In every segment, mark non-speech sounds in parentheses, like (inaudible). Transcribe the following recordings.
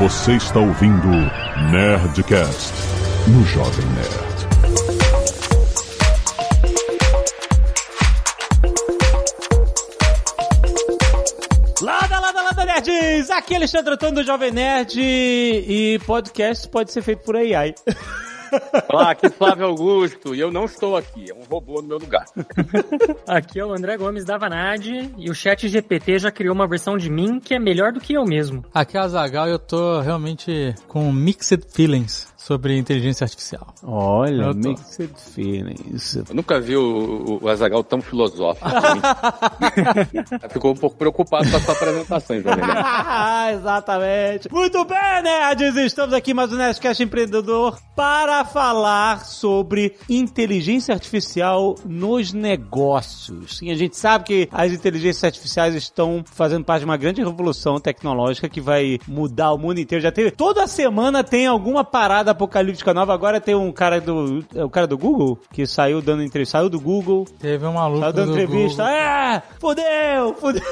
Você está ouvindo Nerdcast no Jovem Nerd. Lada, lada, lada, nerds! Aqui é Alexandre Antônio do Jovem Nerd e podcast pode ser feito por AI. (laughs) (laughs) Olá, aqui é Flávio Augusto e eu não estou aqui, é um robô no meu lugar. (laughs) Aqui é o André Gomes da Vanad e o chat GPT já criou uma versão de mim que é melhor do que eu mesmo. Aqui é a Zagal e eu tô realmente com mixed feelings sobre inteligência artificial. Olha, Eu tô. mixed feelings. Eu nunca vi o, o Azagal tão filosófico. (laughs) Ficou um pouco preocupado com a sua apresentação, Jovem Nerd. Exatamente. Muito bem, nerds! Estamos aqui mais um Nerdcast Empreendedor para falar sobre inteligência artificial nos negócios. Sim, a gente sabe que as inteligências artificiais estão fazendo parte de uma grande revolução tecnológica que vai mudar o mundo inteiro. Já teve... Toda semana tem alguma parada apocalíptica nova. Agora tem um cara do... é o cara do Google que saiu dando entrevista. Saiu do Google, Teve um maluco Tá dando do entrevista. Google. É! Fudeu! Fudeu!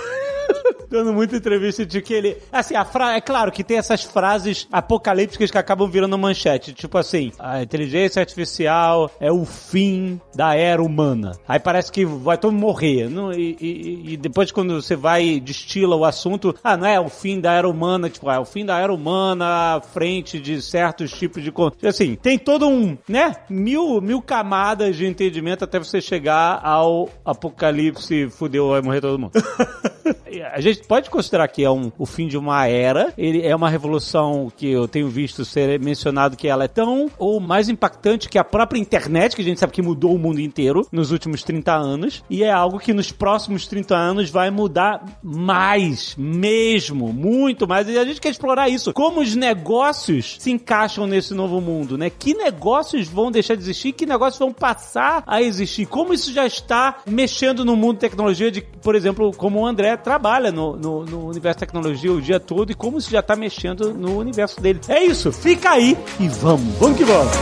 Dando muita entrevista de que ele. Assim, a fra... é claro que tem essas frases apocalípticas que acabam virando manchete. Tipo assim, a inteligência artificial é o fim da era humana. Aí parece que vai todo mundo morrer. Não, e, e- e depois, quando você vai e destila o assunto, ah, não é o fim da era humana, tipo, é o fim da era humana à frente de certos tipos de. Assim, tem todo um, né? Mil, mil camadas de entendimento até você chegar ao apocalipse, fudeu, vai morrer todo mundo. (laughs) A gente pode considerar que é um, o fim de uma era. Ele é uma revolução que eu tenho visto ser mencionado que ela é tão ou mais impactante que a própria internet, que a gente sabe que mudou o mundo inteiro nos últimos 30 anos. E é algo que nos próximos 30 anos vai mudar mais, mesmo, muito mais. E a gente quer explorar isso. Como os negócios se encaixam nesse novo mundo, né? Que negócios vão deixar de existir? Que negócios vão passar a existir? Como isso já está mexendo no mundo de tecnologia de, por exemplo, como o André trabalha no, no, no universo de tecnologia o dia todo e como isso já está mexendo no universo dele. É isso, fica aí e vamos, vamos que vamos.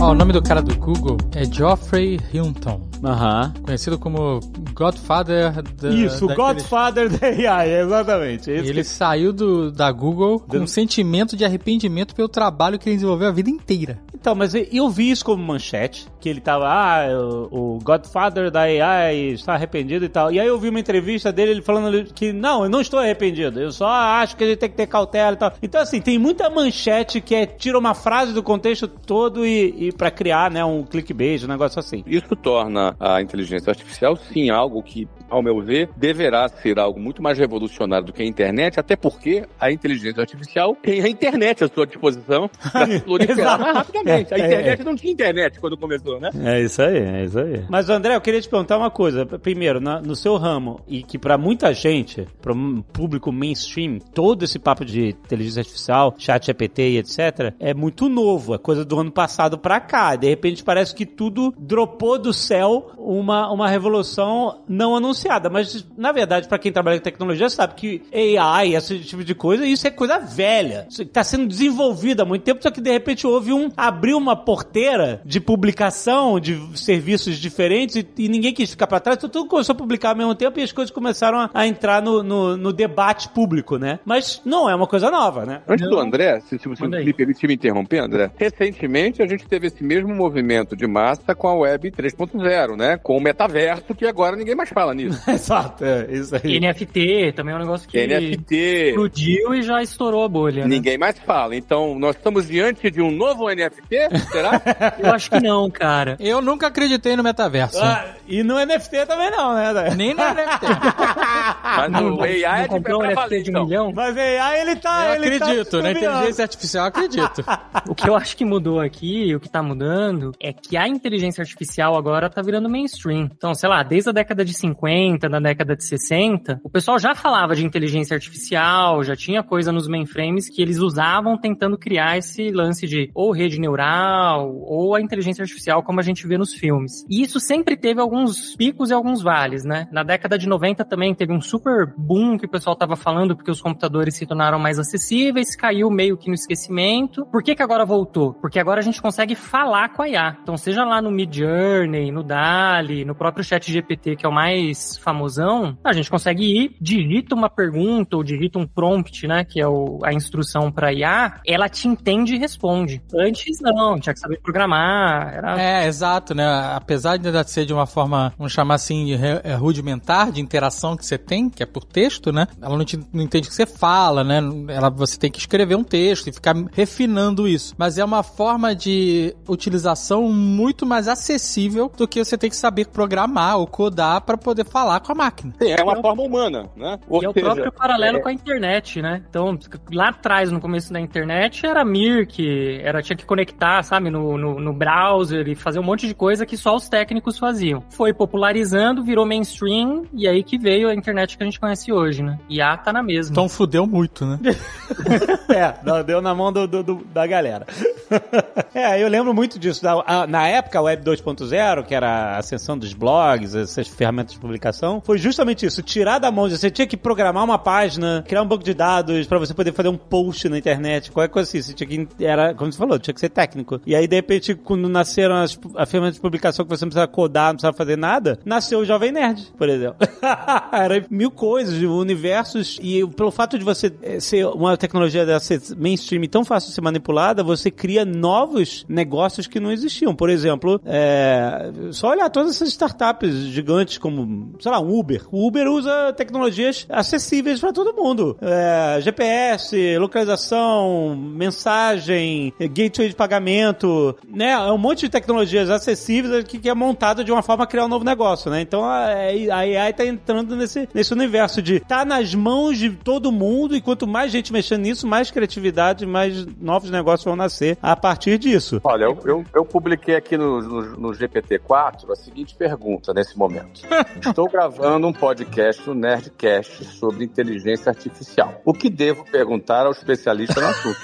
Ó, o nome do cara do Google é Geoffrey Hinton, Aham. conhecido como Godfather da Isso, o Godfather da AI, exatamente. É Ele saiu do, da Google com um sentimento de arrependimento pelo trabalho que ele desenvolveu a vida inteira. Então, mas eu vi isso como manchete, que ele tava, ah, o, Godfather da AI está arrependido e tal. E aí eu vi uma entrevista dele, ele falando que, não, eu não estou arrependido, eu só acho que a gente tem que ter cautela e tal. Então, assim, tem muita manchete que é, tira uma frase do contexto todo e, e para criar, né, um clickbait, um negócio assim. Isso torna a inteligência artificial, sim, algo que, ao meu ver, deverá ser algo muito mais revolucionário do que a internet, até porque a inteligência artificial tem a internet à sua disposição (laughs) para proliferar mais rapidamente. A É, internet não tinha internet quando começou, né? É isso aí, é isso aí. Mas, André, eu queria te perguntar uma coisa. Primeiro, na- no seu ramo, e que pra muita gente, para um público mainstream, todo esse papo de inteligência artificial, chat GPT e etc., é muito novo. É coisa do ano passado pra cá. De repente parece que tudo dropou do céu uma, uma revolução não anunciada. Mas, na verdade, pra quem trabalha com tecnologia, sabe que AI, esse tipo de coisa, isso é coisa velha. Isso tá sendo desenvolvido há muito tempo, só que de repente houve um abriu uma porteira de publicação de serviços diferentes e, e ninguém quis ficar pra trás, então tudo começou a publicar ao mesmo tempo e as coisas começaram a, a entrar no, no, no debate público, né? Mas não é uma coisa nova, né? Antes do. André, se, se você me permite me interromper, André, recentemente a gente teve esse mesmo movimento de massa com a Web 3.0, né? Com o metaverso, que agora ninguém mais fala nisso. (laughs) Exato, é isso aí. NFT também é um negócio que NFT, explodiu e já estourou a bolha, né? ninguém mais fala. Então, nós estamos diante de um novo NFT, será? (laughs) Eu acho que não, cara. Eu nunca acreditei no metaverso. Ah, e no NFT também não, né? Nem no NFT. (laughs) Mas o AI é não de comprou um NFT valer, de um então. milhão? Mas AI ele tá. Eu ele tá acredito, na dominando. inteligência artificial eu acredito. O que eu acho que mudou aqui, o que tá mudando, é que a inteligência artificial agora tá virando mainstream. Então, sei lá, desde a década de 50, 50, na década de 60, o pessoal já falava de inteligência artificial, já tinha coisa nos mainframes que eles usavam tentando criar esse lance de ou rede neural ou a inteligência artificial como a gente vê nos filmes. E isso sempre teve alguns picos e alguns vales, né? Na década de 90 também teve um super boom que o pessoal tava falando porque os computadores se tornaram mais acessíveis, caiu meio que no esquecimento. Por que que agora voltou? Porque agora a gente consegue falar com a IA. Então, seja lá no Mid Journey, no DALI, no próprio Chat GPT, que é o mais famosão, a gente consegue ir, digita uma pergunta ou digita um prompt, né, que é o, a instrução para IA, ela te entende e responde. Antes não, tinha que saber programar. Era... É, exato, né? Apesar de ser de uma forma, vamos chamar assim, é, rudimentar de interação que você tem, que é por texto, né? Ela não, te, não entende o que você fala, né? Ela, você tem que escrever um texto e ficar refinando isso. Mas é uma forma de utilização muito mais acessível do que você tem que saber programar ou codar para poder falar com a máquina. Sim, é uma é forma humana, né? Ou e é o próprio paralelo é... com a internet, né? Então, lá atrás, no começo da internet, era Mirk, era, tinha que conectar, sabe, no, no, no browser e fazer um monte de coisa que só os técnicos faziam. Foi popularizando, virou mainstream, e aí que veio a internet que a gente conhece hoje, né? E a tá na mesma. Então fudeu muito, né? (laughs) é, deu na mão do, do, do da galera. (laughs) é, eu lembro muito disso. Na época, a Web 2.0, que era a ascensão dos blogs, essas ferramentas de publicação, foi justamente isso. Tirar da mão, você tinha que programar uma página, criar um banco de dados para você poder fazer um post na internet, qualquer coisa assim. Você tinha que, era, como você falou, tinha que ser técnico. E aí, de repente, quando nasceram as, a ferramenta de publicação que você não precisava codar, não precisava fazer nada, nasceu o Jovem Nerd, por exemplo. (laughs) era mil coisas, universos, e pelo fato de você eh, ser uma tecnologia dessa mainstream tão fácil de ser manipulada, você cria novos negócios que não existiam. Por exemplo, é, só olhar todas essas startups gigantes como, sei lá, um Uber. O Uber usa tecnologias acessíveis para todo mundo. É, GPS, localização, mensagem, gateway de pagamento, né? É um monte de tecnologias acessíveis que, que é montado de uma forma a criar um novo negócio, né? Então a, a AI tá entrando nesse, nesse universo de tá nas mãos de todo mundo e quanto mais gente mexendo nisso, mais criatividade, mais novos negócios vão nascer a partir disso. Olha, eu, eu, eu publiquei aqui no, no, no, GPT-4 a seguinte pergunta nesse momento. (laughs) Estou gravando um podcast, o um Nerdcast, sobre inteligência artificial. O que devo perguntar ao especialista no assunto?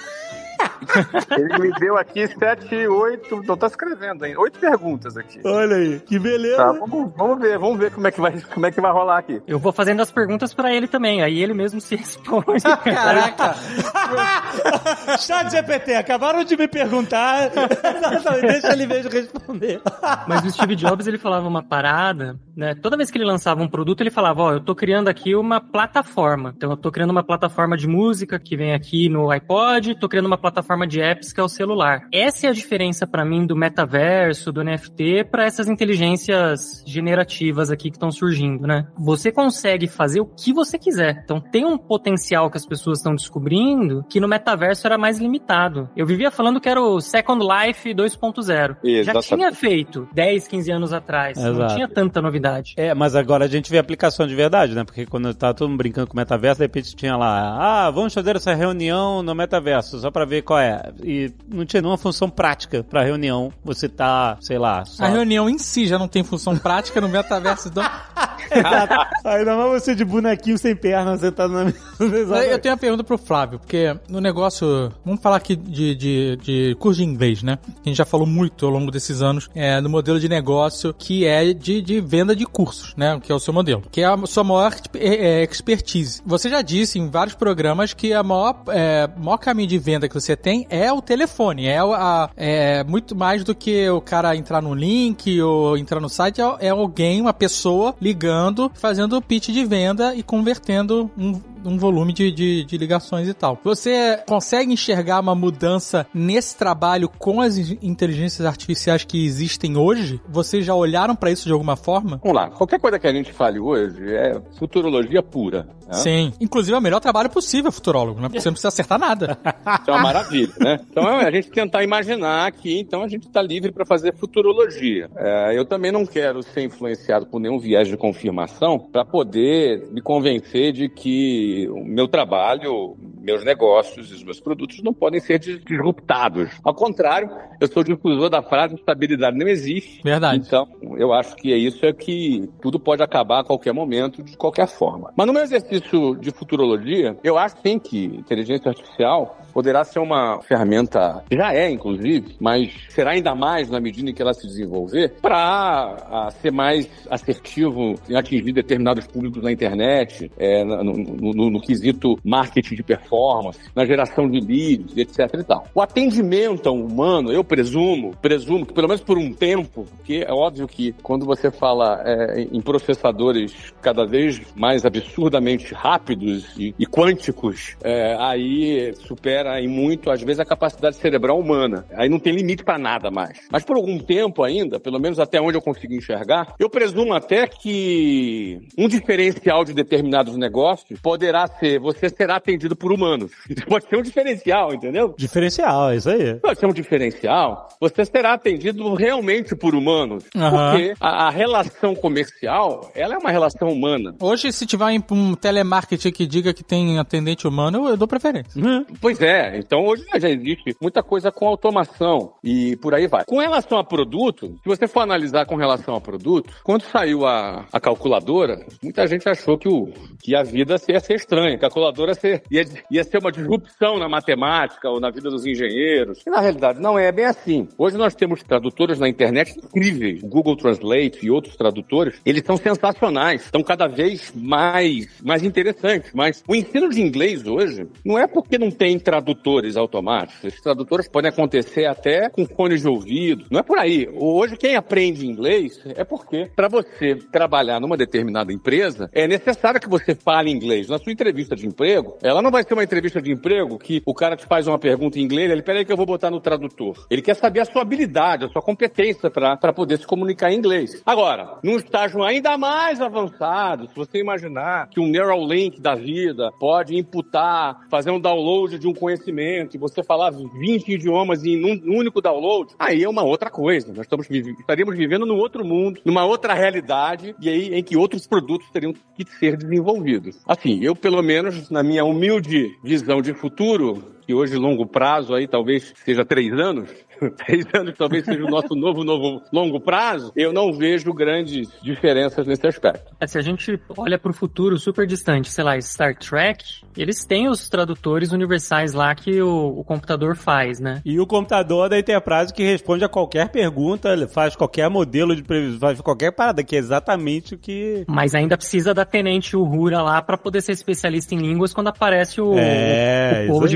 Ele me deu aqui sete, oito. Não tá escrevendo ainda. Oito perguntas aqui. Olha aí, que beleza. Tá, vamos, vamos, ver, vamos ver como é, que vai, como é que vai rolar aqui. Eu vou fazendo as perguntas pra ele também, aí ele mesmo se (laughs) responde. Caraca! (laughs) Chat GPT, acabaram de me perguntar. Deixa ele mesmo responder. Mas o Steve Jobs, ele falava uma parada, né? Toda vez que ele lançava um produto, ele falava, ó, oh, eu tô criando aqui uma plataforma. Então eu tô criando uma plataforma de música que vem aqui no iPod, tô criando uma plataforma de apps que é o celular. Essa é a diferença para mim do metaverso, do NFT, para essas inteligências generativas aqui que estão surgindo, né? Você consegue fazer o que você quiser. Então tem um potencial que as pessoas estão descobrindo que no metaverso era mais limitado. Eu vivia falando que era o Second Life 2.0. Já tinha feito 10, 15 anos atrás. Exato. Não tinha tanta novidade. É, mas agora a gente vê aplicação de verdade, né? Porque quando tava todo mundo brincando com o metaverso, de repente tinha lá, ah, vamos fazer essa reunião no metaverso, só para ver qual é. E não tinha nenhuma função prática pra reunião. Você tá, sei lá. Só... A reunião em si já não tem função prática no metaverso do. (laughs) (laughs) Ainda mais você de bonequinho sem perna sentado na mesa. (laughs) Eu tenho uma pergunta pro Flávio, porque no negócio. Vamos falar aqui de, de, de curso de inglês, né? A gente já falou muito ao longo desses anos é, no modelo de negócio que é de, de venda de cursos, né? Que é o seu modelo. Que é a sua maior é, expertise. Você já disse em vários programas que a maior, é, maior caminho de venda que você tem é o telefone. É, a, é muito mais do que o cara entrar no link ou entrar no site. É, é alguém, uma pessoa ligando, fazendo o pitch de venda e convertendo um um volume de, de, de, ligações e tal. Você consegue enxergar uma mudança nesse trabalho com as inteligências artificiais que existem hoje? Vocês já olharam para isso de alguma forma? Vamos lá. Qualquer coisa que a gente fale hoje é futurologia pura. Né? Sim. Inclusive é o melhor trabalho possível, futurólogo, né? Porque você não precisa acertar nada. (laughs) Isso é uma maravilha, né? Então é a gente tentar imaginar que então a gente está livre para fazer futurologia. É, eu também não quero ser influenciado por nenhum viés de confirmação para poder me convencer de que que o meu trabalho, meus negócios e os meus produtos não podem ser dis- disruptados. Ao contrário, eu sou difusor da frase estabilidade não existe. Verdade. Então, eu acho que é isso é que tudo pode acabar a qualquer momento, de qualquer forma. Mas no meu exercício de futurologia, eu acho sim que inteligência artificial poderá ser uma ferramenta, já é inclusive, mas será ainda mais na medida em que ela se desenvolver, para ser mais assertivo em atingir determinados públicos na internet, é, no, no- no- no quesito marketing de performance, na geração de leads, etc e tal. O atendimento humano, eu presumo, presumo que pelo menos por um tempo, porque é óbvio que quando você fala é, em processadores cada vez mais absurdamente rápidos e, e quânticos, é, aí supera em muito, às vezes, a capacidade cerebral humana. Aí não tem limite para nada mais. Mas por algum tempo ainda, pelo menos até onde eu consigo enxergar, eu presumo até que um diferencial de determinados negócios poderá ser você será atendido por humanos. (laughs) Isso pode ser um diferencial, entendeu? Diferencial, é isso aí. Pode ser um diferencial. Você será atendido realmente por humanos. Aham. Porque a, a relação comercial, ela é uma relação humana. Hoje, se tiver um- um telemarketing que diga que tem atendente humano, eu, eu dou preferência. Pois é, então hoje já existe muita coisa com automação e por aí vai. Com relação a produto, se você for analisar com relação a produto, quando saiu a, a calculadora, muita gente achou que, o, que a vida ia ser estranha, a calculadora ser- ia, ia ser uma disrupção na matemática ou na vida dos engenheiros. E na realidade não é bem assim. Hoje nós temos tradutores na internet incríveis. O Google Translate e outros tradutores, eles são sensacionais, estão cada vez mais, mais interessantes. Mas o ensino de inglês hoje não é porque não tem tradutores automáticos. Tradutores podem acontecer até com fones de ouvido. Não é por aí. Hoje quem aprende inglês é porque para você trabalhar numa determinada empresa é necessário que você fale inglês. Na sua entrevista de emprego, ela não vai ser uma entrevista de emprego que o cara te faz uma pergunta em inglês, ele peraí que eu vou botar no tradutor. Ele quer saber a sua habilidade, a sua competência para poder se comunicar em inglês. Agora, num estágio ainda mais avançado, se você imaginar que um Neuralink da vida pode imputar, fazer um download de um conhecimento e você falar 20 idiomas em um único download, aí é uma outra coisa. Nós estamos estaríamos vivendo num outro mundo, numa outra realidade, e aí em que outros produtos teriam que ser desenvolvidos. Assim, eu pelo menos, na minha humilde visão de futuro, que hoje longo prazo aí talvez seja três anos, (laughs) três anos talvez seja o nosso novo, novo longo prazo, eu não vejo grandes diferenças nesse aspecto. É, se a gente olha pro futuro super distante, sei lá, Star Trek, eles têm os tradutores universais lá que o, o computador faz, né? E o computador da Enterprise que responde a qualquer pergunta, faz qualquer modelo de previsão, faz qualquer parada, que é exatamente o que. Mas ainda precisa da Tenente Uhura lá pra poder ser especialista em línguas quando aparece o, É, o povo aí.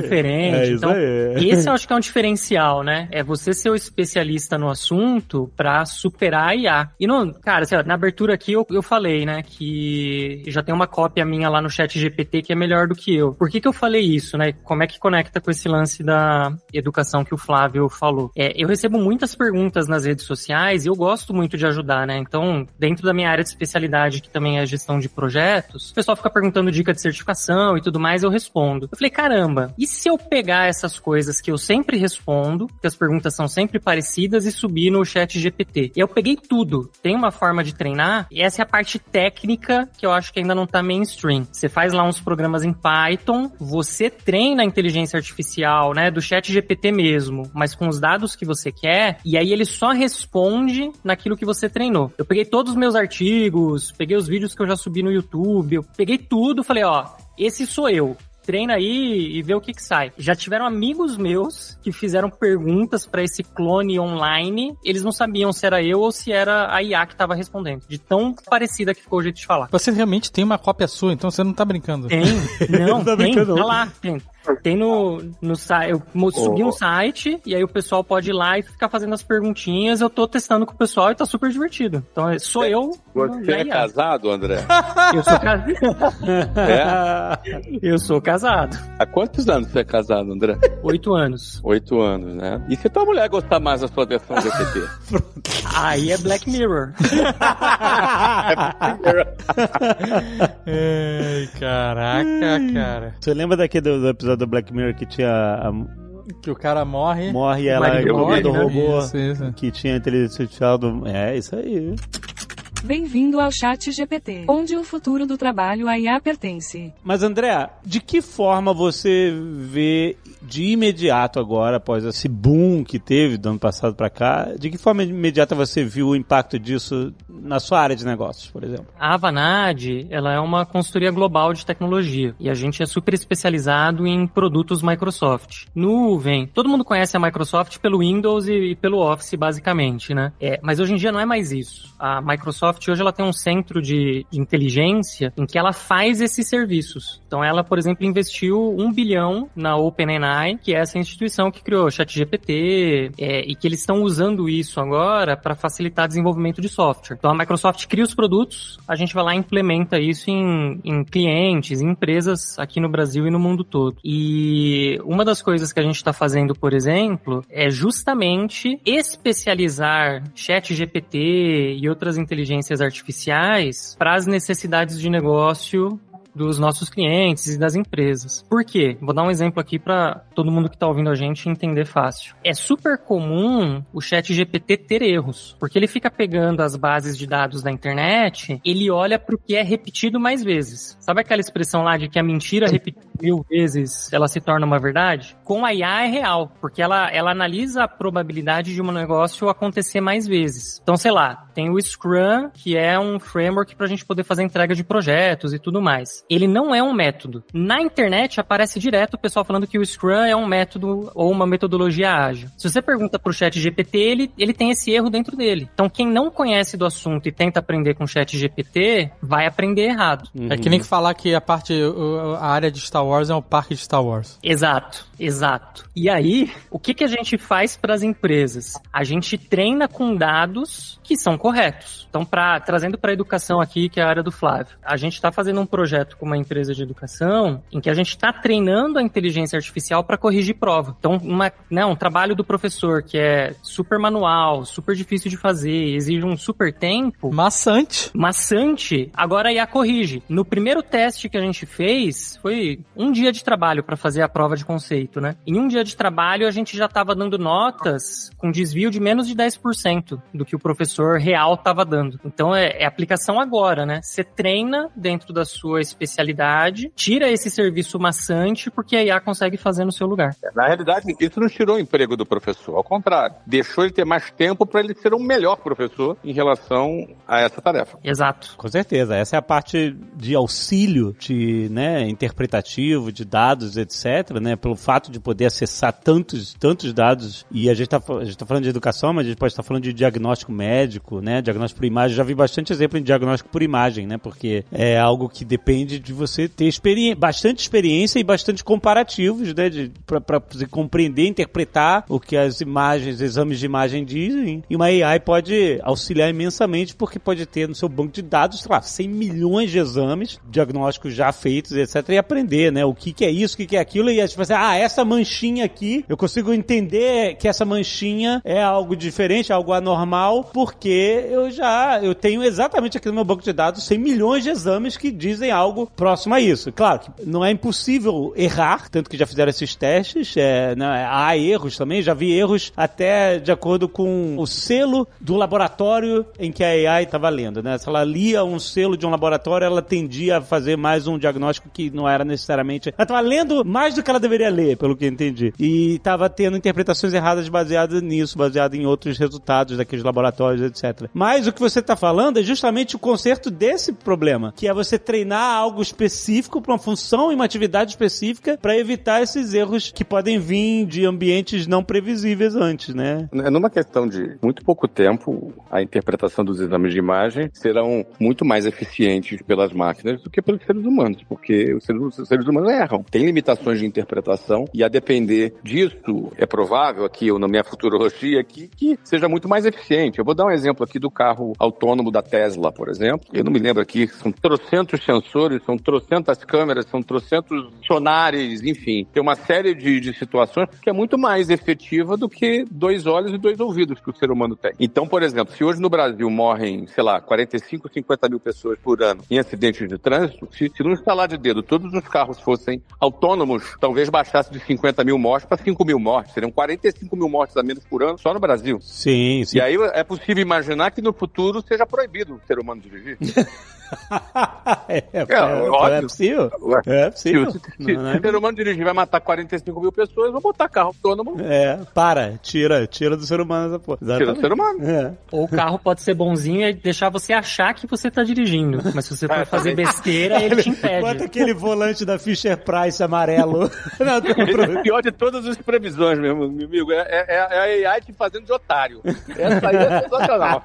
Diferente. É então, esse eu acho que é um (laughs) diferencial, né? É você ser o especialista no assunto pra superar a IA. E não, cara, assim, ó, na abertura aqui eu, eu falei, né, que já tem uma cópia minha lá no chat GPT que é melhor do que eu. Por que que eu falei isso, né? Como é que conecta com esse lance da educação que o Flávio falou? É, eu recebo muitas perguntas nas redes sociais e eu gosto muito de ajudar, né? Então, dentro da minha área de especialidade, que também é gestão de projetos, o pessoal fica perguntando dica de certificação e tudo mais, eu respondo. Eu falei, caramba, e se eu pegar essas coisas que eu sempre respondo, que as perguntas são sempre parecidas, e subir no chat GPT? Eu peguei tudo. Tem uma forma de treinar, e essa é a parte técnica que eu acho que ainda não tá mainstream. Você faz lá uns programas em Python, você treina a inteligência artificial, né, do chat GPT mesmo, mas com os dados que você quer, e aí ele só responde naquilo que você treinou. Eu peguei todos os meus artigos, peguei os vídeos que eu já subi no YouTube, eu peguei tudo, falei, ó, esse sou eu treina aí e vê o que que sai. Já tiveram amigos meus que fizeram perguntas pra esse clone online, eles não sabiam se era eu ou se era a IA que tava respondendo. De tão parecida que ficou o jeito de falar. Você realmente tem uma cópia sua, então você não tá brincando. Tem, (laughs) não, Não tá tem, brincando, tá lá, tem. Tem no, no site, eu subi Oh. um site e aí o pessoal pode ir lá e ficar fazendo as perguntinhas. Eu tô testando com o pessoal e tá super divertido. Então é- sou eu. Você é casado, André? (laughs) Eu sou casado. (laughs) É? (laughs) eu sou casado. Há quantos anos você é casado, André? Oito anos. Oito anos, né? E se tua mulher gostar mais da sua versão GPT? Aí é Black Mirror. Ai, caraca, cara. Você lembra daquele do, do episódio do Black Mirror que tinha a, Que o cara morre. morre e ela marido comendo morre, o né? robô Isso, isso. que tinha inteligência artificial do... É, isso aí. Bem-vindo ao Chat GPT, onde o futuro do trabalho a IA pertence. Mas André, de que forma você vê de imediato agora, após esse boom que teve do ano passado para cá, de que forma imediata você viu o impacto disso na sua área de negócios, por exemplo? A Avanade, ela é uma consultoria global de tecnologia e a gente é super especializado em produtos Microsoft. Nuvem, todo mundo conhece a Microsoft pelo Windows e pelo Office, basicamente, né? É, mas hoje em dia não é mais isso. A Microsoft hoje ela tem um centro de, de inteligência em que ela faz esses serviços. Então ela, por exemplo, investiu um bilhão na OpenAI, que é essa instituição que criou o ChatGPT, é, e que eles estão usando isso agora para facilitar desenvolvimento de software. Então a Microsoft cria os produtos, a gente vai lá e implementa isso em, em clientes, em empresas aqui no Brasil e no mundo todo. E uma das coisas que a gente está fazendo, por exemplo, é justamente especializar ChatGPT e outras inteligências artificiais para as necessidades de negócio dos nossos clientes e das empresas. Por quê? Vou dar um exemplo aqui para todo mundo que está ouvindo a gente entender fácil. É super comum o chat GPT ter erros, porque ele fica pegando as bases de dados da internet, ele olha para o que é repetido mais vezes. Sabe aquela expressão lá de que a mentira repetida mil vezes ela se torna uma verdade? Com a IA é real, porque ela, ela analisa a probabilidade de um negócio acontecer mais vezes. Então, sei lá, tem o Scrum, que é um framework para a gente poder fazer entrega de projetos e tudo mais. Ele não é um método. Na internet aparece direto o pessoal falando que o Scrum é um método ou uma metodologia ágil. Se você pergunta para o chat GPT, ele, ele tem esse erro dentro dele. Então, quem não conhece do assunto e tenta aprender com o chat GPT, vai aprender errado. Uhum. É que nem que falar que a parte, a área de Star Wars é o parque de Star Wars. Exato, exato. E aí, o que, que a gente faz para as empresas? A gente treina com dados que são corretos. Então, pra, trazendo para a educação aqui, que é a área do Flávio, a gente está fazendo um projeto com uma empresa de educação em que a gente está treinando a inteligência artificial para corrigir prova. Então, uma, né, um trabalho do professor que é super manual, super difícil de fazer, exige um super tempo. Maçante. Maçante. Agora a IA corrige. No primeiro teste que a gente fez, foi um dia de trabalho para fazer a prova de conceito, né? Em um dia de trabalho, a gente já estava dando notas com desvio de menos de 10% do que o professor professor real estava dando. Então é, é, aplicação agora, né? Você treina dentro da sua especialidade, tira esse serviço maçante porque a IA consegue fazer no seu lugar. Na realidade, isso não tirou o emprego do professor, ao contrário, deixou ele ter mais tempo para ele ser um melhor professor em relação a essa tarefa. Exato. Com certeza, essa é a parte de auxílio de, né, interpretativo, de dados, etc, né, pelo fato de poder acessar tantos, tantos dados e a gente está tá falando de educação, mas a gente pode estar tá falando de diagnóstico médico médico, né? Diagnóstico por imagem. Já vi bastante exemplo em diagnóstico por imagem, né? Porque é algo que depende de você ter experi bastante experiência e bastante comparativos, né? Para compreender, interpretar o que as imagens, exames de imagem dizem. E uma AI pode auxiliar imensamente porque pode ter no seu banco de dados, sei lá, 100 milhões de exames, diagnósticos já feitos, etc. E aprender, né? O que, que é isso, o que, que é aquilo. E aí, tipo assim, ah, essa manchinha aqui, eu consigo entender que essa manchinha é algo diferente, algo anormal, porque eu já eu tenho exatamente aqui no meu banco de dados 100 milhões de exames que dizem algo próximo a isso. Claro que não é impossível errar, tanto que já fizeram esses testes, é, né, há erros também, já vi erros até de acordo com o selo do laboratório em que a AI estava lendo, né? Se ela lia um selo de um laboratório, ela tendia a fazer mais um diagnóstico que não era necessariamente... Ela estava lendo mais do que ela deveria ler, pelo que entendi. E estava tendo interpretações erradas baseadas nisso, baseadas em outros resultados daqueles laboratórios, etc. Mas o que você está falando é justamente o conserto desse problema, que é você treinar algo específico para uma função e uma atividade específica para evitar esses erros que podem vir de ambientes não previsíveis antes, né? É numa questão de muito pouco tempo, a interpretação dos exames de imagem serão muito mais eficientes pelas máquinas do que pelos seres humanos, porque os seres, os seres humanos erram. Tem limitações de interpretação e a depender disso, é provável aqui, ou na minha futurologia aqui, que seja muito mais eficiente. Eu vou dar um exemplo aqui do carro autônomo da Tesla, por exemplo. Eu não me lembro aqui, são trocentos sensores são trocentas câmeras, são trocentos sonares, enfim. Tem uma série de, de situações que é muito mais efetiva do que dois olhos e dois ouvidos que o ser humano tem. Então, por exemplo, se hoje no Brasil morrem, sei lá, 45, 50 mil pessoas por ano em acidentes de trânsito, se, se não instalar de dedo todos os carros fossem autônomos, talvez baixasse de 50 mil mortes para 5 mil mortes. Seriam 45 mil mortes a menos por ano só no Brasil. Sim, sim. E aí é possível imaginar que no futuro seja proibido o ser humano dirigir. (laughs) é, é, É, óbvio. é possível. Ué, É Se, possível. se- se- se não é o ser humano dirigir vai matar 45 mil pessoas, vou botar carro autônomo. É, para, tira, tira do ser humano essa porra. Tira do Exatamente. ser humano. É. Ou o carro pode ser bonzinho e deixar você achar que você tá dirigindo. Mas se você for fazer besteira, ele te (laughs) Bota impede. aquele volante da Fisher Price amarelo. (laughs) Não, é pior de todas as previsões, meu meu amigo. É, é, é a AI te fazendo de otário. Essa aí é sensacional.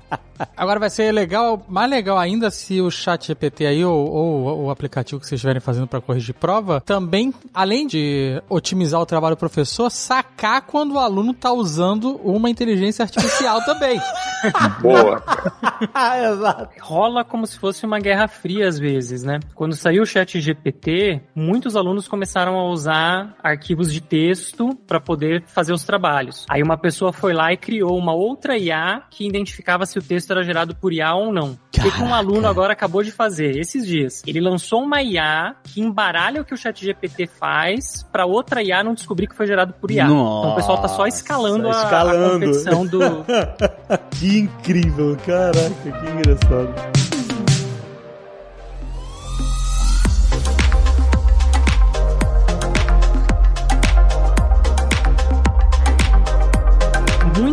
Agora vai ser legal, mais legal ainda se o chat GPT aí, ou, ou o aplicativo que vocês estiverem fazendo para corrigir prova, também, além de otimizar o trabalho do professor, sacar quando o aluno tá usando uma inteligência artificial (laughs) também. Boa. (laughs) Exato. Rola como se fosse uma guerra fria às vezes, né? Quando saiu o chat GPT, muitos alunos começaram a usar arquivos de texto para poder fazer os trabalhos. Aí uma pessoa foi lá e criou uma outra IA que identificava se o texto era gerado por IA ou não. O que, um aluno agora acabou de fazer esses dias? Ele lançou uma IA que embaralha o que o chat GPT faz para outra IA não descobrir que foi gerado por IA. então o pessoal tá só escalando, a- a, escalando. competição do, (laughs) que incrível, caraca, que engraçado.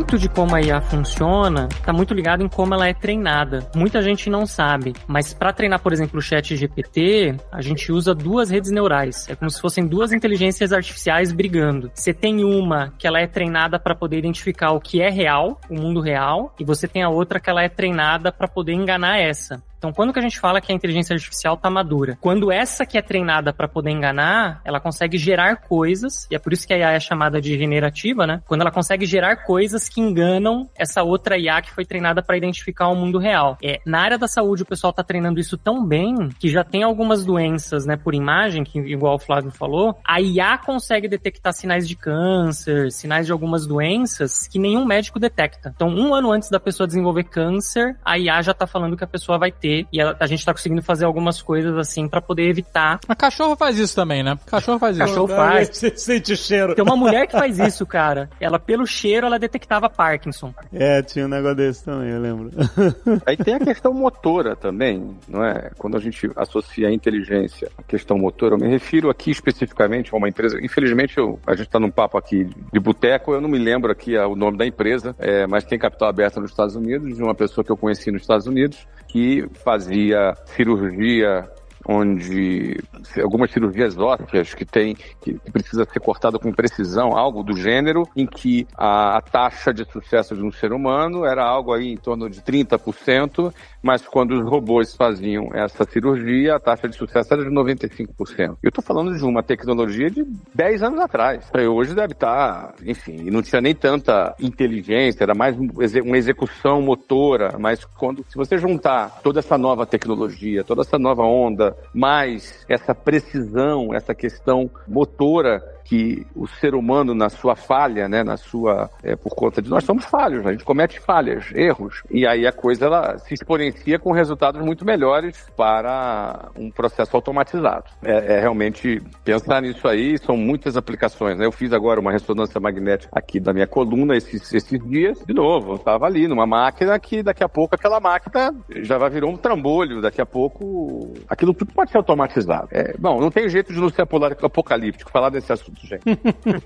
Muito de como a IA funciona está muito ligado em como ela é treinada. Muita gente não sabe, mas para treinar, por exemplo, o chat GPT, a gente usa duas redes neurais. É como se fossem duas inteligências artificiais brigando. Você tem uma que ela é treinada para poder identificar o que é real, o mundo real, e você tem a outra que ela é treinada para poder enganar essa. Então, quando que a gente fala que a inteligência artificial tá madura? Quando essa que é treinada para poder enganar, ela consegue gerar coisas, e é por isso que a IA é chamada de generativa, né? Quando ela consegue gerar coisas que enganam essa outra IA que foi treinada para identificar o mundo real. É, na área da saúde, o pessoal tá treinando isso tão bem que já tem algumas doenças, né, por imagem, que igual o Flávio falou, a IA consegue detectar sinais de câncer, sinais de algumas doenças que nenhum médico detecta. Então, um ano antes da pessoa desenvolver câncer, a IA já tá falando que a pessoa vai ter e a, a gente tá conseguindo fazer algumas coisas assim para poder evitar. A cachorro faz isso também, né? Cachorro faz isso. Cachorro faz. (laughs) Você sente o cheiro. Tem uma mulher que faz isso, cara. Ela, pelo cheiro, ela detectava Parkinson. É, tinha um negócio desse também, eu lembro. (laughs) Aí tem a questão motora também, não é? Quando a gente associa a inteligência à questão motora, eu me refiro aqui especificamente a uma empresa. Infelizmente, eu- a gente está num papo aqui de boteco, eu não me lembro aqui ah, o nome da empresa, é, mas tem capital aberta nos Estados Unidos, de uma pessoa que eu conheci nos Estados Unidos, que fazia cirurgia onde algumas cirurgias ósseas que tem que, que precisa ser cortada com precisão, algo do gênero, em que a, a taxa de sucesso de um ser humano era algo aí em torno de 30%, mas quando os robôs faziam essa cirurgia, a taxa de sucesso era de 95%. Eu estou falando de uma tecnologia de 10 anos atrás. Aí Hoje deve estar, enfim, e não tinha nem tanta inteligência, era mais um uma execução motora, mas quando se você juntar toda essa nova tecnologia, toda essa nova onda, mais essa precisão, essa questão motora que o ser humano na sua falha, né, na sua é, por conta de nós somos falhos, a gente comete falhas, erros e aí a coisa ela se exponencia com resultados muito melhores para um processo automatizado. É, é realmente pensar nisso aí são muitas aplicações. Né? Eu fiz agora uma ressonância magnética aqui da minha coluna esses, esses dias de novo. Eu estava ali numa máquina que daqui a pouco aquela máquina já vai virar um trambolho. Daqui a pouco aquilo tudo pode ser automatizado. É, bom, não tem jeito de não ser apocalíptico falar desse assunto, gente.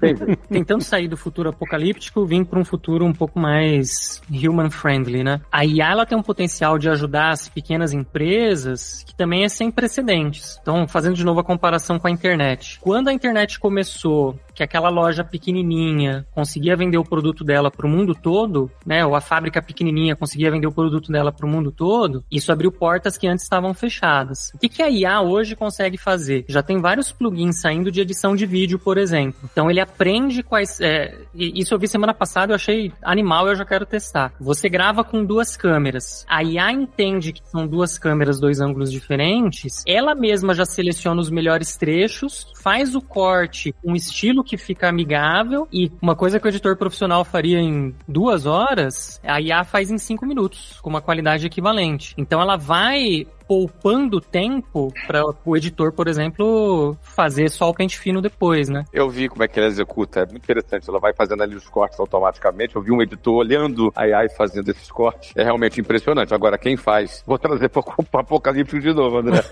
Tem jeito. (laughs) Tentando sair do futuro apocalíptico, vim para um futuro um pouco mais human friendly, né? A IA ela tem um potencial de ajudar as pequenas empresas que também é sem precedentes. Então, fazendo de novo a comparação com a internet. Quando a internet começou, que aquela loja pequenininha conseguia vender o produto dela para o mundo todo, né? Ou a fábrica pequenininha conseguia vender o produto dela para o mundo todo, isso abriu portas que antes estavam fechadas. O que, que a IA hoje consegue fazer? Já tem vários plugins saindo de edição de vídeo, por exemplo. Então ele aprende quais. É, isso eu vi semana passada, eu achei animal, eu já quero testar. Você grava com duas câmeras. A IA entende que são duas câmeras, dois ângulos diferentes. Ela mesma já seleciona os melhores trechos, faz o corte, um estilo que fica amigável e uma coisa que o editor profissional faria em duas horas, a IA faz em cinco minutos, com uma qualidade equivalente. Então ela vai poupando tempo para o editor, por exemplo, fazer só o pente fino depois, né? Eu vi como é que ela executa, é muito interessante. Ela vai fazendo ali os cortes automaticamente. Eu vi um editor olhando a AI fazendo esses cortes. É realmente impressionante. Agora, quem faz? Vou trazer para (laughs) o Apocalipse de novo, André.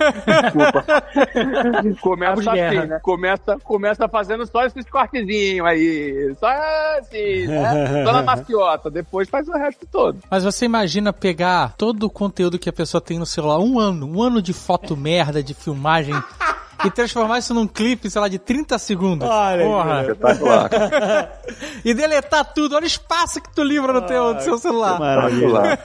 Desculpa. (laughs) começa assim, né? Começa, começa fazendo só esses cortezinhos aí. Só assim, né? (laughs) Só na maciota. Depois faz o resto todo. Mas você imagina pegar todo o conteúdo que a pessoa tem no celular um ano, um ano de foto merda, de filmagem. e transformar isso num clipe, sei lá, de 30 segundos. Olha, Porra. Espetacular. (laughs) e deletar tudo. Olha o espaço que tu livra no teu, no seu celular. Maravilha.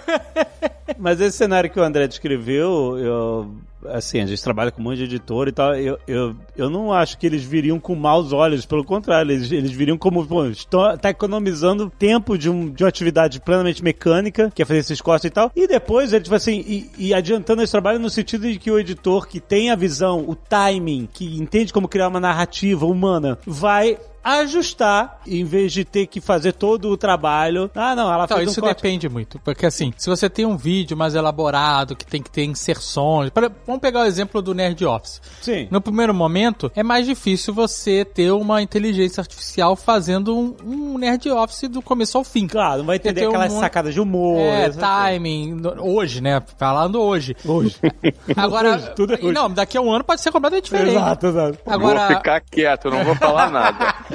(laughs) Mas esse cenário que o André descreveu, eu assim, a gente trabalha com um monte de editor e tal, eu, eu, eu não acho que eles viriam com maus olhos, pelo contrário, eles, eles viriam como, pô, estão, tá economizando tempo de, um, de uma atividade plenamente mecânica, que é fazer esses cortes e tal, e depois ele, tipo assim, e, e adiantando esse trabalho no sentido de que o editor que tem a visão, o timing, que entende como criar uma narrativa humana, vai ajustar em vez de ter que fazer todo o trabalho. Ah, não, ela Então, fez isso um corte. depende muito. Porque assim, se você tem um vídeo mais elaborado, que tem que ter inserções. por- Vamos pegar o exemplo do Nerd Office. Sim. No primeiro momento, é mais difícil você ter uma inteligência artificial fazendo um, um Nerd Office do começo ao fim. Claro, não vai entender um aquelas monte- sacadas de humor. É, timing, hoje, né? Falando hoje. Hoje. (laughs) Agora, Hoje, tudo é hoje. não, daqui a um ano pode ser completamente diferente. Exato, exato. Agora, Vou ficar quieto, não vou falar nada. (laughs)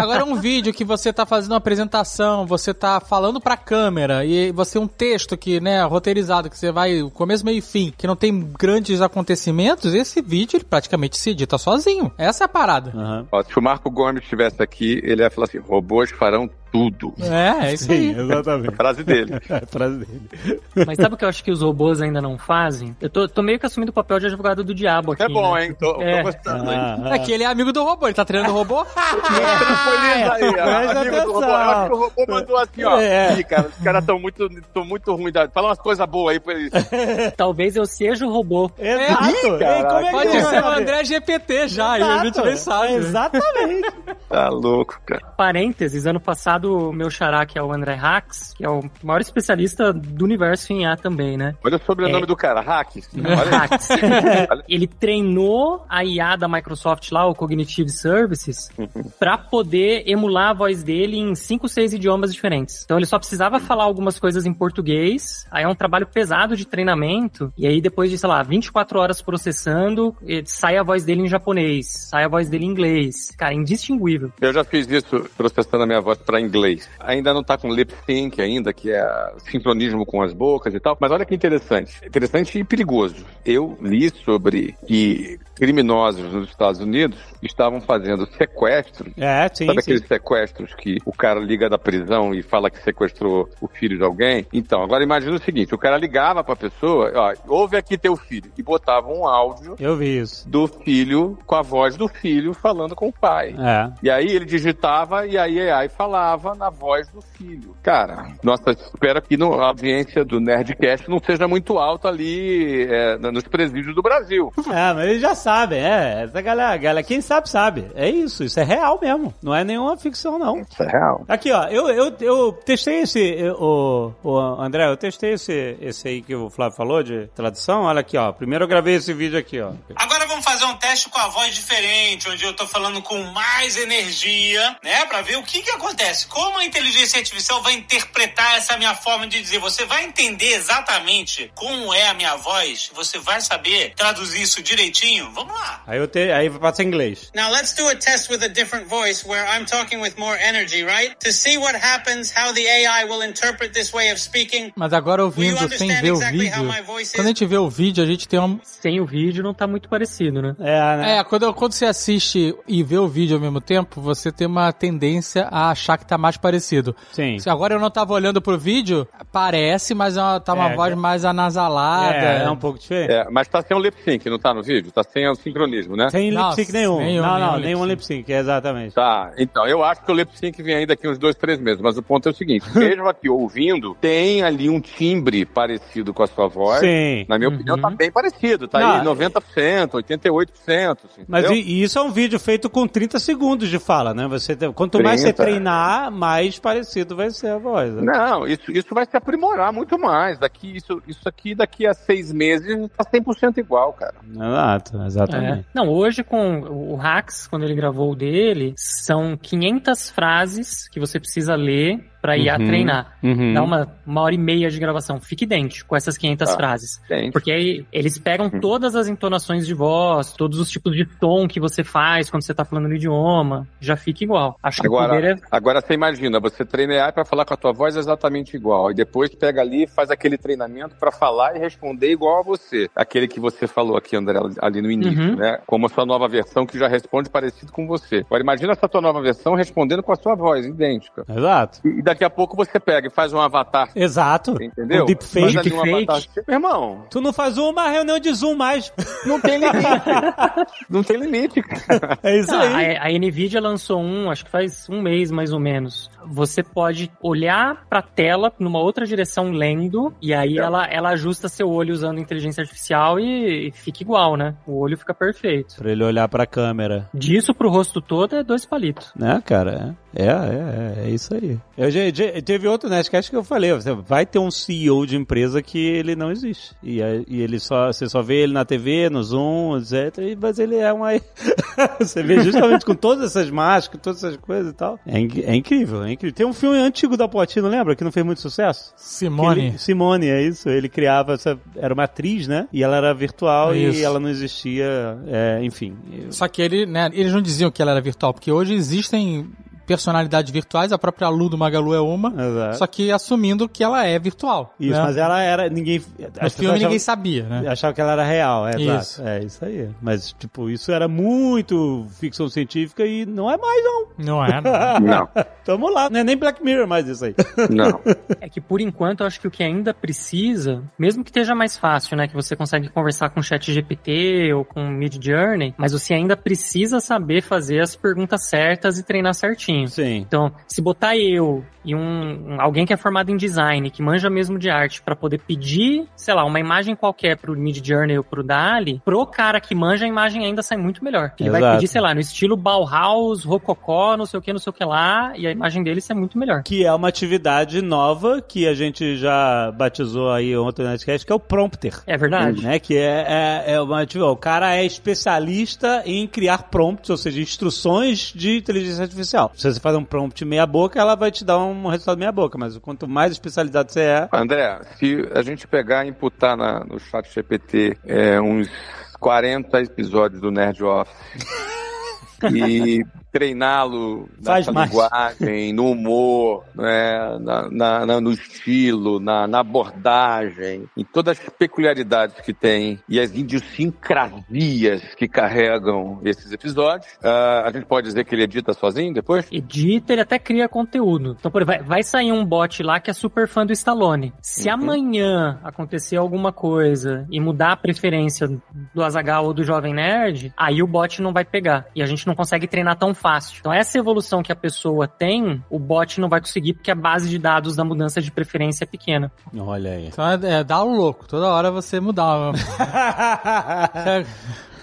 Agora um vídeo que você tá fazendo uma apresentação, você tá falando pra câmera e você um texto que, né, roteirizado, que você vai começo, meio e fim, que não tem grandes acontecimentos, esse vídeo ele praticamente se edita sozinho. Essa é a parada. Aham. Ó, se o Marco Gomes estivesse aqui, ele ia falar assim: robôs farão tudo. É, é isso Sim, aí. exatamente. Frase dele. É (laughs) a frase dele. Mas sabe o que eu acho que os robôs ainda não fazem? Eu tô, tô meio que assumindo o papel de advogado do diabo aqui. É bom, né? hein? Tô, tô É. gostando, hein? Ah, É que ele é amigo do robô, ele tá treinando o robô. (laughs) Feliz aí, ó. Amigo do robô. Eu atenção. acho que o robô mandou assim, ó. É. Ih, cara, os caras tão muito, tão muito ruins. Fala umas coisas boas aí pra eles. (laughs) Talvez eu seja o robô. Exato. Ih, Ei, como é Pode ser o? André GPT já, e a gente nem sabe. Exatamente. (laughs) Tá louco, cara. Parênteses, ano passado o meu xará, que é o André Hacks, que é o maior especialista do universo em IA também, né? Olha o sobrenome É. do cara, Hacks. (laughs) Ele treinou a IA da Microsoft lá, o Cognitive Services, pra poder emular a voz dele em cinco, seis idiomas diferentes. Então ele só precisava falar algumas coisas em português, aí é um trabalho pesado de treinamento, e aí depois de, sei lá, 24 horas processando, sai a voz dele em japonês, sai a voz dele em inglês. Cara, indistinguível. Eu já fiz isso processando a minha voz para inglês. Ainda não tá com lip sync ainda, que é sincronismo com as bocas e tal. Mas olha que interessante. Interessante e perigoso. Eu li sobre que criminosos nos Estados Unidos estavam fazendo sequestros. É, sim, Sabe sim. aqueles sequestros que o cara liga da prisão e fala que sequestrou o filho de alguém? Então, agora imagina o seguinte, o cara ligava pra pessoa, ó, ouve aqui teu filho, e botava um áudio Eu vi isso. do filho com a voz do filho falando com o pai. É. E aí ele digitava e aí a AI falava na voz do filho. Cara, nossa, espero que no- a audiência do Nerdcast não seja muito alta ali é, nos presídios do Brasil. É, mas eles já sabem, é. Essa galera, galera, quem sabe, sabe. É isso, isso é real mesmo. Não é nenhuma ficção, não. Isso é real. Aqui, ó, eu, eu, eu testei esse, eu- o, o André, eu testei esse, esse aí que o Flávio falou de tradução. Olha aqui, ó. Primeiro eu gravei esse vídeo aqui, ó. Agora vamos fazer um teste com a voz diferente, onde eu tô falando com mais energia, né? Pra ver o que que acontece. Como a inteligência artificial vai interpretar essa minha forma de dizer. Você vai entender exatamente como é a minha voz. Você vai saber traduzir isso direitinho. Vamos lá. Aí eu te, aí passa em inglês. Now let's do a test with a different voice where I'm talking with more energy, right? To see what happens, how the AI will interpret this way of speaking. Mas agora ouvindo sem understand ver o exactly vídeo, how my voice is? quando a gente vê o vídeo, a gente tem uma... Sem o vídeo não tá muito parecido. né? É, né? É, quando, quando você assiste e vê o vídeo ao mesmo tempo, você tem uma tendência a achar que tá mais parecido. Sim. Se agora eu não tava olhando pro vídeo, parece, mas é uma- tá uma É, voz é. mais anasalada. É, é um pouco diferente. É, mas tá sem o lip sync, não tá no vídeo? Tá sem o sincronismo, né? Sem lip sync nenhum. nenhum, não, não, nenhum nenhum lip lip sync, exatamente. Tá, então, eu acho que o lip sync vem aí daqui uns dois, três meses, mas o ponto é o seguinte, (laughs) mesmo aqui ouvindo, tem ali um timbre parecido com a sua voz. Sim. Na minha opinião, tá bem parecido, tá aí Não, 90%, 88%, assim, Mas entendeu? e, e isso é um vídeo feito com 30 segundos de fala, né? Você tem- quanto mais você 30. treinar, mais parecido vai ser a voz. né? Não, isso, isso vai se aprimorar muito mais. Daqui, isso, isso aqui, daqui a seis meses, tá 100% igual, cara. Exato, exatamente. É. Não, hoje com o Hax, quando ele gravou o dele, são 500 frases que você precisa ler pra ir a Uhum. treinar. Uhum. Dá uma, uma hora e meia de gravação. Fique idêntico com essas 500 Tá. frases. Gente. Porque aí eles pegam Uhum. todas as entonações de voz, todos os tipos de tom que você faz quando você tá falando no idioma. Já fica igual. Acho que o poder é Agora, agora você imagina, você treina AI para falar com a tua voz exatamente igual, e depois pega ali e faz aquele treinamento para falar e responder igual a você. Aquele que você falou aqui, André, ali no início, Uhum. né? Como a sua nova versão que já responde parecido com você. Agora imagina essa tua nova versão respondendo com a sua voz, idêntica. Exato. E daqui a pouco você pega e faz um avatar, Exato. entendeu? Um deepfake. Faz um avatar. Meu irmão, Tu não faz uma reunião de Zoom mais. não tem (laughs) limite. não tem limite, cara. É isso Ah, aí. a, a Nvidia lançou um, acho que faz um mês mais ou menos. Você pode olhar pra tela numa outra direção lendo, e aí É. ela, ela ajusta seu olho usando inteligência artificial e, e fica igual, né? O olho fica perfeito. Pra ele olhar pra câmera. Disso pro rosto todo é dois palitos. Né, cara? É, é, é, é isso aí. Eu já- teve outro Nerdcast que eu falei, você vai ter um CEO de empresa que ele não existe. E, e ele só, você só vê ele na TV, no Zoom, etc. Mas ele é uma... (laughs) você vê justamente com todas essas máscaras, todas essas coisas e tal. É, é incrível, é incrível. Tem um filme antigo da Platino, lembra? Que não fez muito sucesso? Simone. ele- Simone, é isso. Ele criava essa. Era uma atriz, né? E ela era virtual É e ela não existia. é, enfim. Só que ele, né, eles não diziam que ela era virtual, porque hoje existem personalidades virtuais, a própria Lu do Magalu é uma, Exato. só que assumindo que ela é virtual. Isso, né? mas ela era. Ninguém. No filme ninguém achavam- sabia, né? Achava que ela era real, é Isso. É isso aí. Mas, tipo, isso era muito ficção científica e não é mais, não. Não é, não. (laughs) Não, Tamo lá. Não é nem Black Mirror mais isso aí. (laughs) não. (laughs) É que por enquanto eu acho que o que ainda precisa, mesmo que esteja mais fácil, né, que você consegue conversar com o Chat GPT ou com o Mid Journey, mas você ainda precisa saber fazer as perguntas certas e treinar certinho. Sim. Então, se botar eu e um, um- alguém que é formado em design, que manja mesmo de arte, pra poder pedir, sei lá, uma imagem qualquer pro Mid Journey ou pro Dali, pro cara que manja a imagem ainda sai muito melhor. Ele vai Exato. pedir, sei lá, no estilo Bauhaus, Rococó, não sei o que, não sei o que lá, e a imagem dele sai muito melhor. Que é uma atividade nova que a gente já batizou aí ontem na Nerdcast, que é o prompter. É verdade. né? Que é, é, é uma, tipo, o cara é especialista em criar prompts, ou seja, instruções de inteligência artificial. Se você faz um prompt meia boca, ela vai te dar um resultado meia boca, mas quanto mais especializado você é, André, se a gente pegar e imputar na- no chat GPT é, uns 40 episódios do Nerd Office e (laughs) treiná-lo mais. linguagem, no humor, né, na, na- na- no estilo, na, na abordagem, em todas as peculiaridades que tem e as idiosincrasias que carregam esses episódios, ah, a gente pode dizer que ele edita sozinho depois? Edita, ele até cria conteúdo. Então, por exemplo, vai, vai sair um bot lá que é super fã do Stallone. Se amanhã acontecer alguma coisa e mudar a preferência do Azagal ou do Jovem Nerd, aí o bot não vai pegar. E a gente não consegue treinar tão fácil. Então, essa evolução que a pessoa tem, o bot não vai conseguir porque a base de dados da mudança de preferência é pequena. olha aí. Então é, é dar o louco, toda hora você mudar.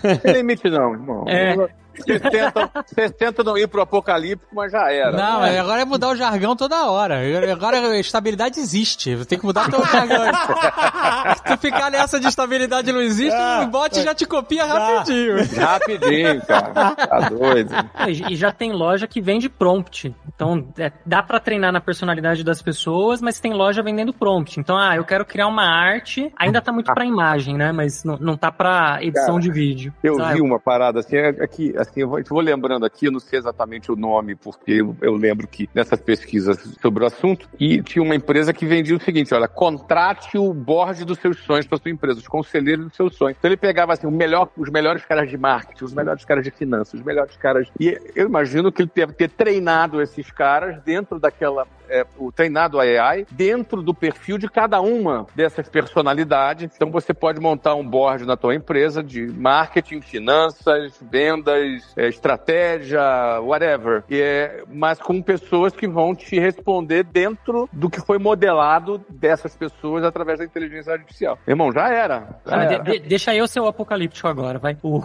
Não (laughs) tem limite não, irmão. É. Vocês tentam, vocês tentam não ir pro apapocalipse, mas já era. Não, é, agora é mudar o jargão toda hora. Agora a estabilidade existe. Tem que mudar teu jargão. (laughs) Se tu ficar nessa de estabilidade não existe, o bot já te copia rapidinho. Rapidinho, cara. Tá doido. É, E já tem loja que vende prompt. Então, é, dá pra treinar na personalidade das pessoas, mas tem loja vendendo prompt. Então, ah, eu quero criar uma arte, ainda tá muito pra imagem, né? Mas não, não tá pra edição Cara, de vídeo. Eu Sabe? vi uma parada assim, é- aqui, assim, eu vou, eu vou lembrando aqui, eu não sei exatamente o nome, porque eu, eu lembro que nessas pesquisas sobre o assunto, e tinha uma empresa que vendia o seguinte, olha, contrate o board do seu seus sonhos para sua empresa, os conselheiros dos seus sonhos. Então ele pegava assim, melhor, os melhores caras de marketing, os melhores caras de finanças, os melhores caras. E eu imagino que ele deve ter treinado esses caras dentro daquela é, o treinado AI dentro do perfil de cada uma dessas personalidades. Então você pode montar um board na tua empresa de marketing, finanças, vendas, é, estratégia, whatever. E é, mas com pessoas que vão te responder dentro do que foi modelado dessas pessoas através da inteligência artificial. Irmão, já era. Já Ah, era. de- de- deixa eu ser o apocalíptico agora, vai. O-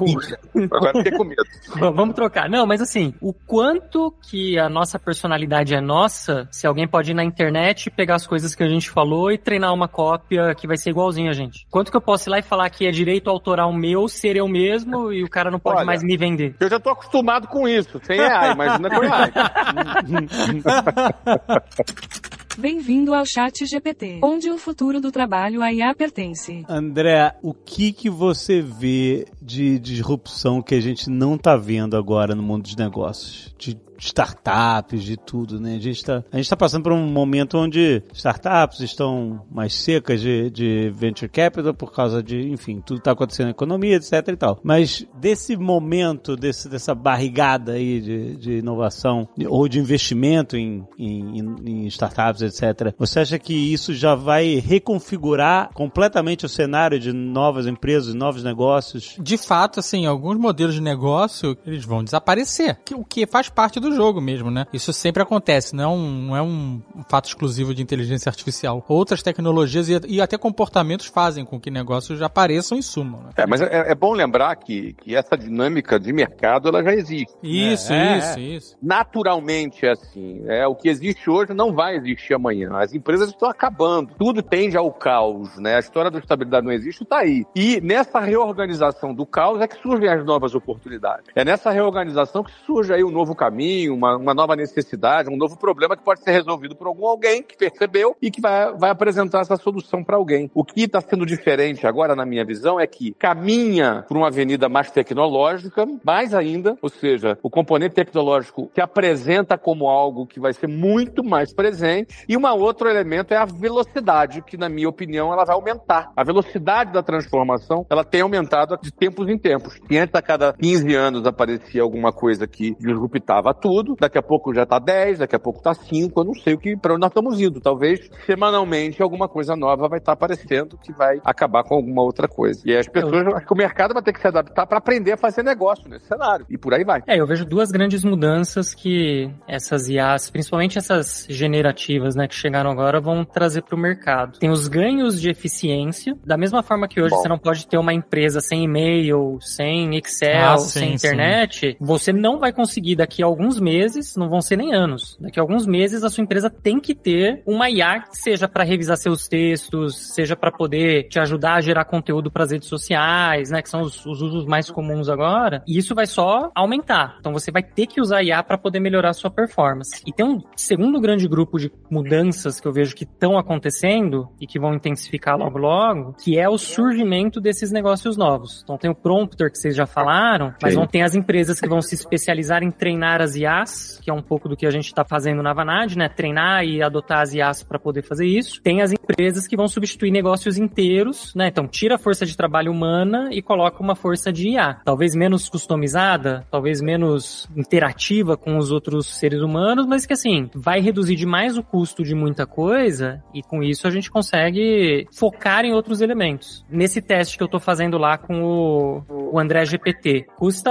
Agora fiquei com medo. (laughs) Vamos trocar. Não, mas assim, o quanto que a nossa personalidade é nossa, se alguém pode ir na internet, pegar as coisas que a gente falou e treinar uma cópia que vai ser igualzinha a gente. Quanto que eu posso ir lá e falar que é direito autoral meu, ser eu mesmo, e o cara não pode Olha, mais me vender? Eu já tô acostumado com isso, sem AI, imagina com AI. (laughs) Bem-vindo ao Chat GPT, onde o futuro do trabalho a IA pertence. André, o que que você vê de disrupção que a gente não tá vendo agora no mundo dos negócios? De startups, de tudo, né? A gente tá, gente tá passando por um momento onde startups estão mais secas de, de venture capital por causa de, enfim, tudo tá acontecendo na economia, etc e tal. Mas desse momento, desse, dessa barrigada aí de, de inovação ou de investimento em, em, em startups, etc., você acha que isso já vai reconfigurar completamente o cenário de novas empresas, novos negócios? De fato, assim, alguns modelos de negócio, eles vão desaparecer. O que faz parte do jogo mesmo, né? Isso sempre acontece, não é um, não é um fato exclusivo de inteligência artificial. Outras tecnologias e, e até comportamentos fazem com que negócios já apareçam e sumam, né? É, mas é, é bom lembrar que, que essa dinâmica de mercado ela já existe. Isso, É, isso, é. isso. Naturalmente é assim. É, o que existe hoje não vai existir amanhã. As empresas estão acabando. Tudo tende ao caos, né? A história da estabilidade não existe, está aí. E nessa reorganização do caos é que surgem as novas oportunidades. É nessa reorganização que surge aí um novo caminho, uma, uma nova necessidade, um novo problema que pode ser resolvido por algum alguém que percebeu e que vai, vai apresentar essa solução para alguém. O que está sendo diferente agora, na minha visão, é que caminha por uma avenida mais tecnológica, mais ainda, ou seja, o componente tecnológico se apresenta como algo que vai ser muito mais presente. E um outro elemento é a velocidade, que, na minha opinião, ela vai aumentar. A velocidade da transformação, ela tem aumentado de tempos em tempos. E antes, a cada 15 anos, aparecia alguma coisa que disruptava tudo. Daqui a pouco já está 10, daqui a pouco está 5. Eu não sei o que para onde nós estamos indo. Talvez semanalmente alguma coisa nova vai estar aparecendo que vai acabar com alguma outra coisa. E aí as pessoas, acho que o mercado vai ter que se adaptar para aprender a fazer negócio nesse cenário. E por aí vai. É, eu vejo duas grandes mudanças que essas IAs, principalmente essas generativas, né, que chegaram agora, vão trazer para o mercado. Tem os ganhos de eficiência, da mesma forma que hoje Bom. você não pode ter uma empresa sem e-mail, sem Excel, Ah, sem sim, internet, você não vai conseguir daqui a alguns meses, não vão ser nem anos, daqui a alguns meses a sua empresa tem que ter uma IA, seja para revisar seus textos, seja para poder te ajudar a gerar conteúdo para as redes sociais, né, que são os, os usos mais comuns agora. E isso vai só aumentar. Então você vai ter que usar IA para poder melhorar a sua performance. E tem um segundo grande grupo de mudanças que eu vejo que estão acontecendo e que vão intensificar logo logo, que é o surgimento desses negócios novos. Então tem o prompter que vocês já falaram, mas Sim. vão ter as empresas que vão se especializar em treinar as IAs, que é um pouco do que a gente está fazendo na Vanad, né? Treinar e adotar as IAs para poder fazer isso. Tem as empresas que vão substituir negócios inteiros, né? Então tira a força de trabalho humana e coloca uma força de IA. Talvez menos customizada, talvez menos interativa com os outros seres humanos, mas que assim, vai reduzir demais o custo de muita coisa e com isso a gente consegue focar em outros elementos. Nesse teste que eu tô fazendo lá com o, o André GPT, custa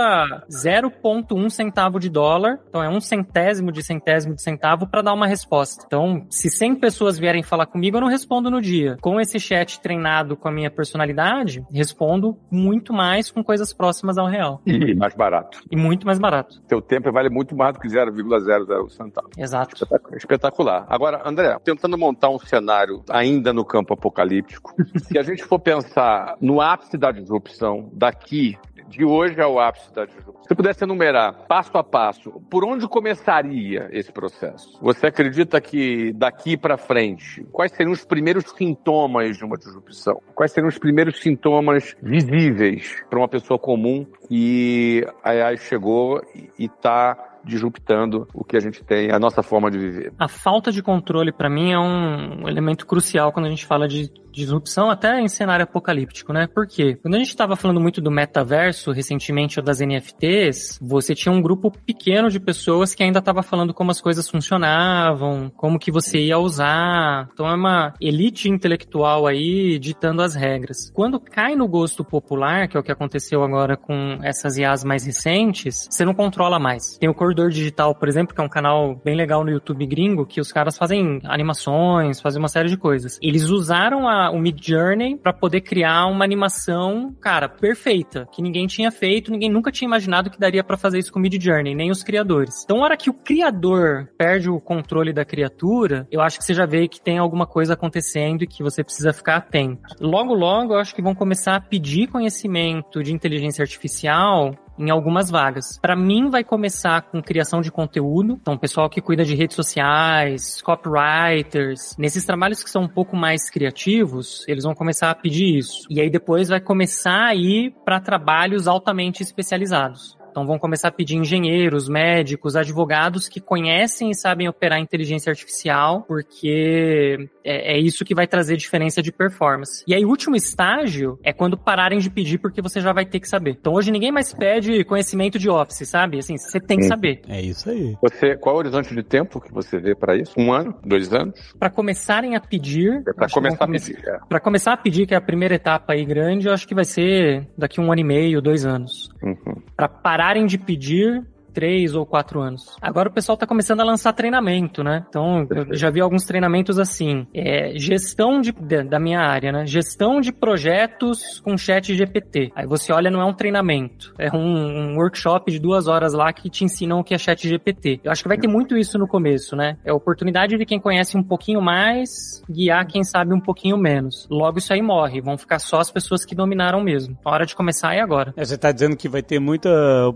0,1 centavo de dólar, então é um centésimo de centésimo de centavo para dar uma resposta. Então, se 100 pessoas vierem falar comigo, eu não respondo no dia. Com esse chat treinado com a minha personalidade, respondo muito mais com coisas próximas ao real E mais barato. e muito mais barato. Seu tempo vale muito mais do que 0,00 centavo. Exato. Espetacular. Espetacular. Agora, André, tentando montar um cenário ainda no campo apocalíptico, (laughs) se a gente for pensar no ápice da disrupção daqui, de hoje ao ápice da disrupção, se pudesse enumerar passo a passo, por onde começaria esse processo? Você acredita que daqui para frente, quais seriam os primeiros sintomas de uma disrupção? Quais seriam os primeiros sintomas visíveis para uma pessoa comum que a AI chegou e está disruptando o que a gente tem, a nossa forma de viver. A falta de controle, para mim, é um elemento crucial quando a gente fala de disrupção até em cenário apocalíptico, né? Por quê? Quando a gente estava falando muito do metaverso recentemente ou das NFTs, você tinha um grupo pequeno de pessoas que ainda estava falando como as coisas funcionavam, como que você ia usar. Então é uma elite intelectual aí ditando as regras. Quando cai no gosto popular, que é o que aconteceu agora com essas IAs mais recentes, você não controla mais. Tem o Corredor Digital, por exemplo, que é um canal bem legal no YouTube gringo, que os caras fazem animações, fazem uma série de coisas. Eles usaram a o Mid Journey para poder criar uma animação, cara, perfeita, que ninguém tinha feito, ninguém nunca tinha imaginado que daria para fazer isso com o Mid Journey, nem os criadores. Então, na hora que o criador perde o controle da criatura, eu acho que você já vê que tem alguma coisa acontecendo e que você precisa ficar atento. Logo, logo, eu acho que vão começar a pedir conhecimento de inteligência artificial em algumas vagas. Para mim, vai começar com criação de conteúdo, então pessoal que cuida de redes sociais, copywriters, nesses trabalhos que são um pouco mais criativos, eles vão começar a pedir isso. E aí depois vai começar a ir para trabalhos altamente especializados. Então vão começar a pedir engenheiros, médicos, advogados que conhecem e sabem operar inteligência artificial, porque é, é, isso que vai trazer diferença de performance. E aí, o último estágio é quando pararem de pedir, porque você já vai ter que saber. Então hoje ninguém mais pede conhecimento de Office, sabe? Assim, você tem que saber. É isso aí. Você, qual é o horizonte de tempo que você vê para isso? Um ano? Dois anos? Para começarem a pedir. É para começar a pedir. É. Para começar a pedir, que é a primeira etapa aí grande, eu acho que vai ser daqui um ano e meio, dois anos. Uhum. Para pararem de pedir, três ou quatro anos. Agora o pessoal está começando a lançar treinamento, né? Então, eu já vi alguns treinamentos assim. É, gestão de, da minha área, né? Gestão de projetos com chat GPT. Aí você olha, não é um treinamento. É um, um workshop de duas horas lá que te ensinam o que é chat GPT. Eu acho que vai ter muito isso no começo, né? É a oportunidade de quem conhece um pouquinho mais guiar quem sabe um pouquinho menos. Logo isso aí morre. Vão ficar só as pessoas que dominaram mesmo. A hora de começar é agora. É, você está dizendo que vai ter muita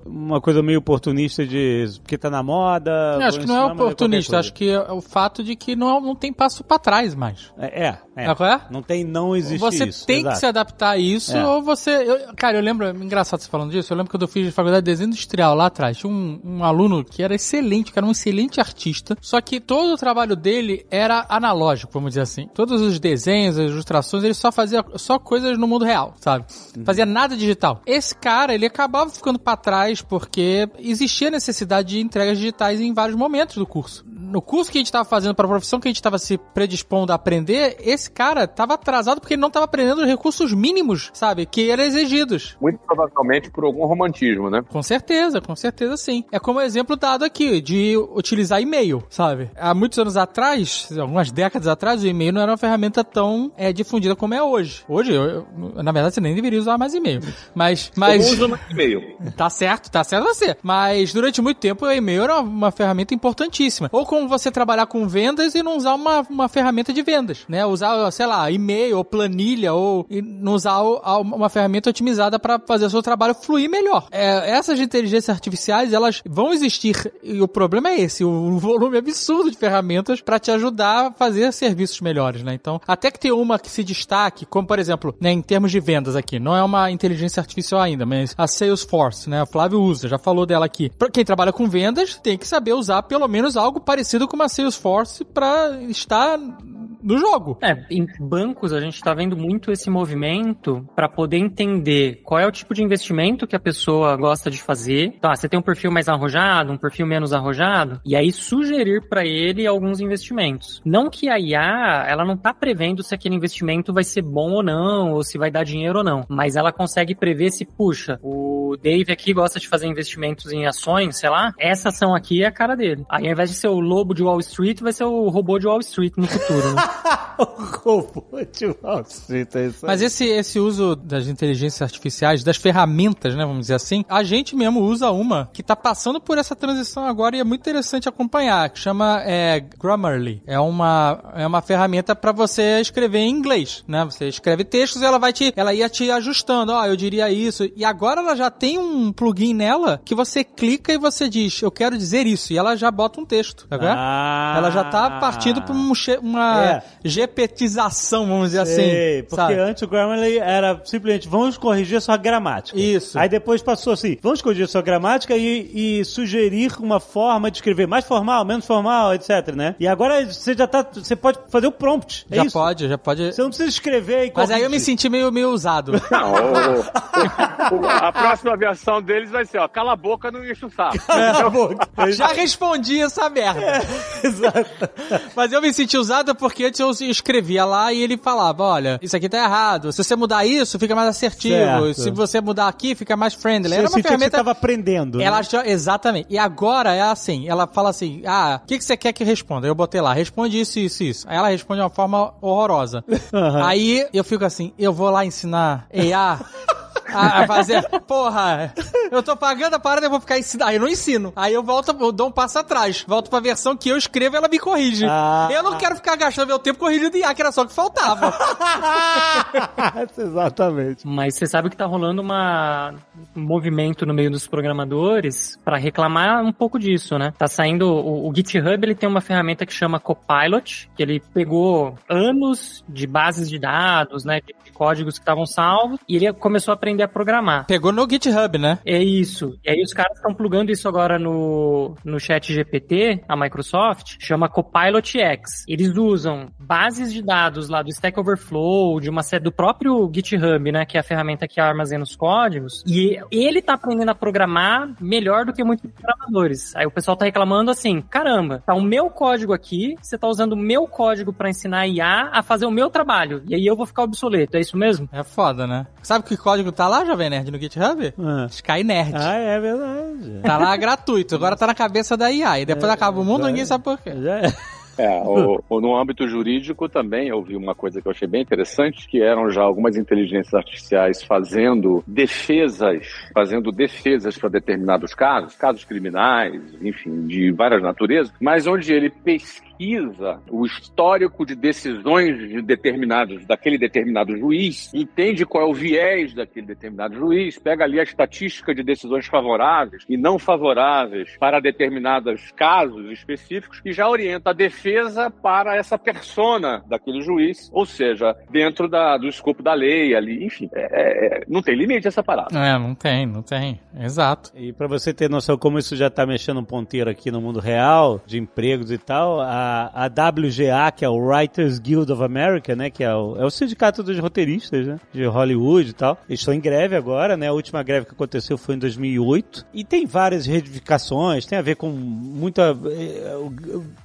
uma coisa meio oportunista oportunista de porque tá na moda. Eu acho que não é oportunista, acho que é o fato de que não, não tem passo para trás mais. É, é. é. é? Não tem, não existe você isso. Você tem exato. que se adaptar a isso, é. ou você. Eu, cara, eu lembro, engraçado você falando disso, eu lembro quando eu fiz faculdade de desenho industrial lá atrás, tinha um, um aluno que era excelente, que era um excelente artista, só que todo o trabalho dele era analógico, vamos dizer assim. Todos os desenhos, as ilustrações, ele só fazia só coisas no mundo real, sabe? Uhum. Fazia nada digital. Esse cara, ele acabava ficando para trás porque existia existia necessidade de entregas digitais em vários momentos do curso. No curso que a gente estava fazendo para a profissão que a gente estava se predispondo a aprender, esse cara estava atrasado porque ele não estava aprendendo os recursos mínimos, sabe, que eram exigidos. Muito provavelmente por algum romantismo, né? Com certeza, com certeza sim. É como o exemplo dado aqui de utilizar e-mail, sabe? Há muitos anos atrás, algumas décadas atrás, o e-mail não era uma ferramenta tão é, difundida como é hoje. Hoje, eu, eu, na verdade, você nem deveria usar mais e-mail. Mas, mas... Eu uso mais e-mail. (laughs) Tá certo, tá certo você. Mas durante muito tempo o e-mail era uma ferramenta importantíssima. Ou como você trabalhar com vendas e não usar uma, uma ferramenta de vendas, né? Usar, sei lá, e-mail ou planilha ou não usar uma ferramenta otimizada para fazer o seu trabalho fluir melhor. É, essas inteligências artificiais, elas vão existir e o problema é esse, o volume absurdo de ferramentas para te ajudar a fazer serviços melhores, né? Então, até que tem uma que se destaque, como por exemplo, né, em termos de vendas aqui, não é uma inteligência artificial ainda, mas a Salesforce, né? O Flávio usa, já falou dela aqui. Quem trabalha com vendas tem que saber usar pelo menos algo parecido com uma Salesforce para estar no jogo. É, em bancos a gente está vendo muito esse movimento para poder entender qual é o tipo de investimento que a pessoa gosta de fazer. Então, ah, você tem um perfil mais arrojado, um perfil menos arrojado, e aí sugerir para ele alguns investimentos. Não que a IA, ela não tá prevendo se aquele investimento vai ser bom ou não, ou se vai dar dinheiro ou não, mas ela consegue prever se, puxa, o Dave aqui gosta de fazer investimentos em ações, sei lá, essa ação aqui é a cara dele. Aí ao invés de ser o lobo de Wall Street, vai ser o robô de Wall Street no futuro, né? (laughs) (laughs) o robô de Wall Street, é isso Mas esse, esse uso das inteligências artificiais, das ferramentas, né, vamos dizer assim, a gente mesmo usa uma que tá passando por essa transição agora e é muito interessante acompanhar, que chama é, Grammarly. É uma, é uma ferramenta para você escrever em inglês, né? Você escreve textos e ela vai te, ela ia te ajustando, ó, oh, eu diria isso. E agora ela já tem um plugin nela que você clica e você diz, eu quero dizer isso, e ela já bota um texto, tá vendo? Ah. Ela já tá partindo pra um uma É. GPTização, vamos dizer Sei, assim. porque sabe? antes o Grammarly era simplesmente vamos corrigir sua gramática. Isso. Aí depois passou assim, vamos corrigir sua gramática e, e sugerir uma forma de escrever mais formal, menos formal, etc, né? E agora você já tá, você pode fazer o prompt. É já isso. pode, já pode. Você não precisa escrever e Mas aí eu me corrigir. senti meio, meio usado. (laughs) Não, o- o- a próxima versão deles vai ser, ó, cala a boca, não enche o saco. (laughs) Já respondi essa merda. (laughs) Exato. Mas eu me senti usado porque antes eu escrevia lá e ele falava: olha, isso aqui tá errado. Se você mudar isso, fica mais assertivo. Certo. Se você mudar aqui, fica mais friendly. Você Era uma sentia que você ferramenta. tava aprendendo. né? Ela já, exatamente. E agora é assim, ela fala assim, ah, o que, que você quer que responda? Eu botei lá, responde isso, isso, isso. Aí ela responde de uma forma horrorosa. (laughs) Aham. Aí eu fico assim, eu vou lá ensinar EA (laughs) a, a fazer, porra, eu tô pagando a parada, eu vou ficar ensinando. Aí eu não ensino. Aí eu volto, eu dou um passo atrás. Volto pra versão que eu escrevo e ela me corrige. Ah. Eu não quero ficar gastando meu tempo corrigindo IA, que era só o que faltava. (laughs) Exatamente. Mas você sabe que tá rolando uma, um movimento no meio dos programadores para reclamar um pouco disso, né? Tá saindo o, o GitHub, ele tem uma ferramenta que chama Copilot, que ele pegou anos de bases de dados, né, de códigos que estavam salvos e ele começou a aprender a programar. Pegou no GitHub, né? É isso. E aí os caras estão plugando isso agora no, no chat GPT, a Microsoft, chama Copilot X. Eles usam bases de dados lá do Stack Overflow, de uma série do próprio GitHub, né, que é a ferramenta que armazena os códigos, e ele tá aprendendo a programar melhor do que muitos programadores. Aí o pessoal tá reclamando assim, caramba, tá o meu código aqui, você tá usando o meu código para ensinar a IA a fazer o meu trabalho, e aí eu vou ficar obsoleto, isso mesmo? É foda, né? Sabe que código tá lá, Jovem Nerd, no GitHub? Ah. Sky Nerd. Ah, é verdade. Tá lá gratuito, agora tá na cabeça da IA. E depois acaba o mundo, ninguém sabe por quê. Já é. É, o- o- no âmbito jurídico também eu vi uma coisa que eu achei bem interessante, que eram já algumas inteligências artificiais fazendo defesas, fazendo defesas para determinados casos, casos criminais, enfim, de várias naturezas, mas onde ele pesquisa o histórico de decisões de determinados, daquele determinado juiz, entende qual é o viés daquele determinado juiz, pega ali a estatística de decisões favoráveis e não favoráveis para determinados casos específicos e já orienta a defesa para essa persona daquele juiz, ou seja, dentro da- do escopo da lei ali, enfim, é- é- não tem limite essa parada. É, não tem, não tem. Exato. E pra você ter noção como isso já tá mexendo um ponteiro aqui no mundo real, de empregos e tal, a, a WGA, que é o Writers Guild of America, né, que é o, é o sindicato dos roteiristas, né, de Hollywood e tal, eles estão em greve agora, né, a última greve que aconteceu foi em 2008, e tem várias reivindicações, tem a ver com muita, eh,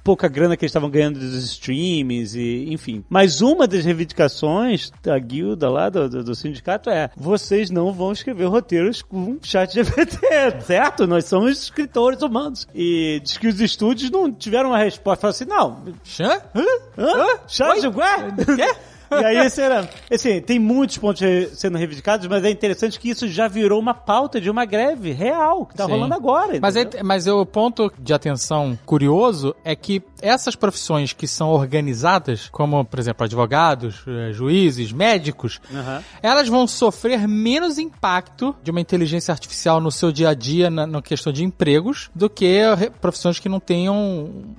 pouca grana que eles estavam ganhando dos streams, e enfim. Mas uma das reivindicações da guilda lá, do, do, do sindicato é, vocês não vão escrever roteiros com chat GPT, (laughs) certo? Nós somos escritores humanos. E diz que os estúdios não tiveram uma resposta. Falaram assim, não, Xã? hã? Chat GPT? (laughs) Quê? (laughs) E aí, era, assim, tem muitos pontos sendo reivindicados, mas é interessante que isso já virou uma pauta de uma greve real, que tá Sim. rolando agora. Mas, é, mas o ponto de atenção curioso é que essas profissões que são organizadas, como, por exemplo, advogados, eh, juízes, médicos, Aham. elas vão sofrer menos impacto de uma inteligência artificial no seu dia a dia, na, na questão de empregos, do que profissões que não tenham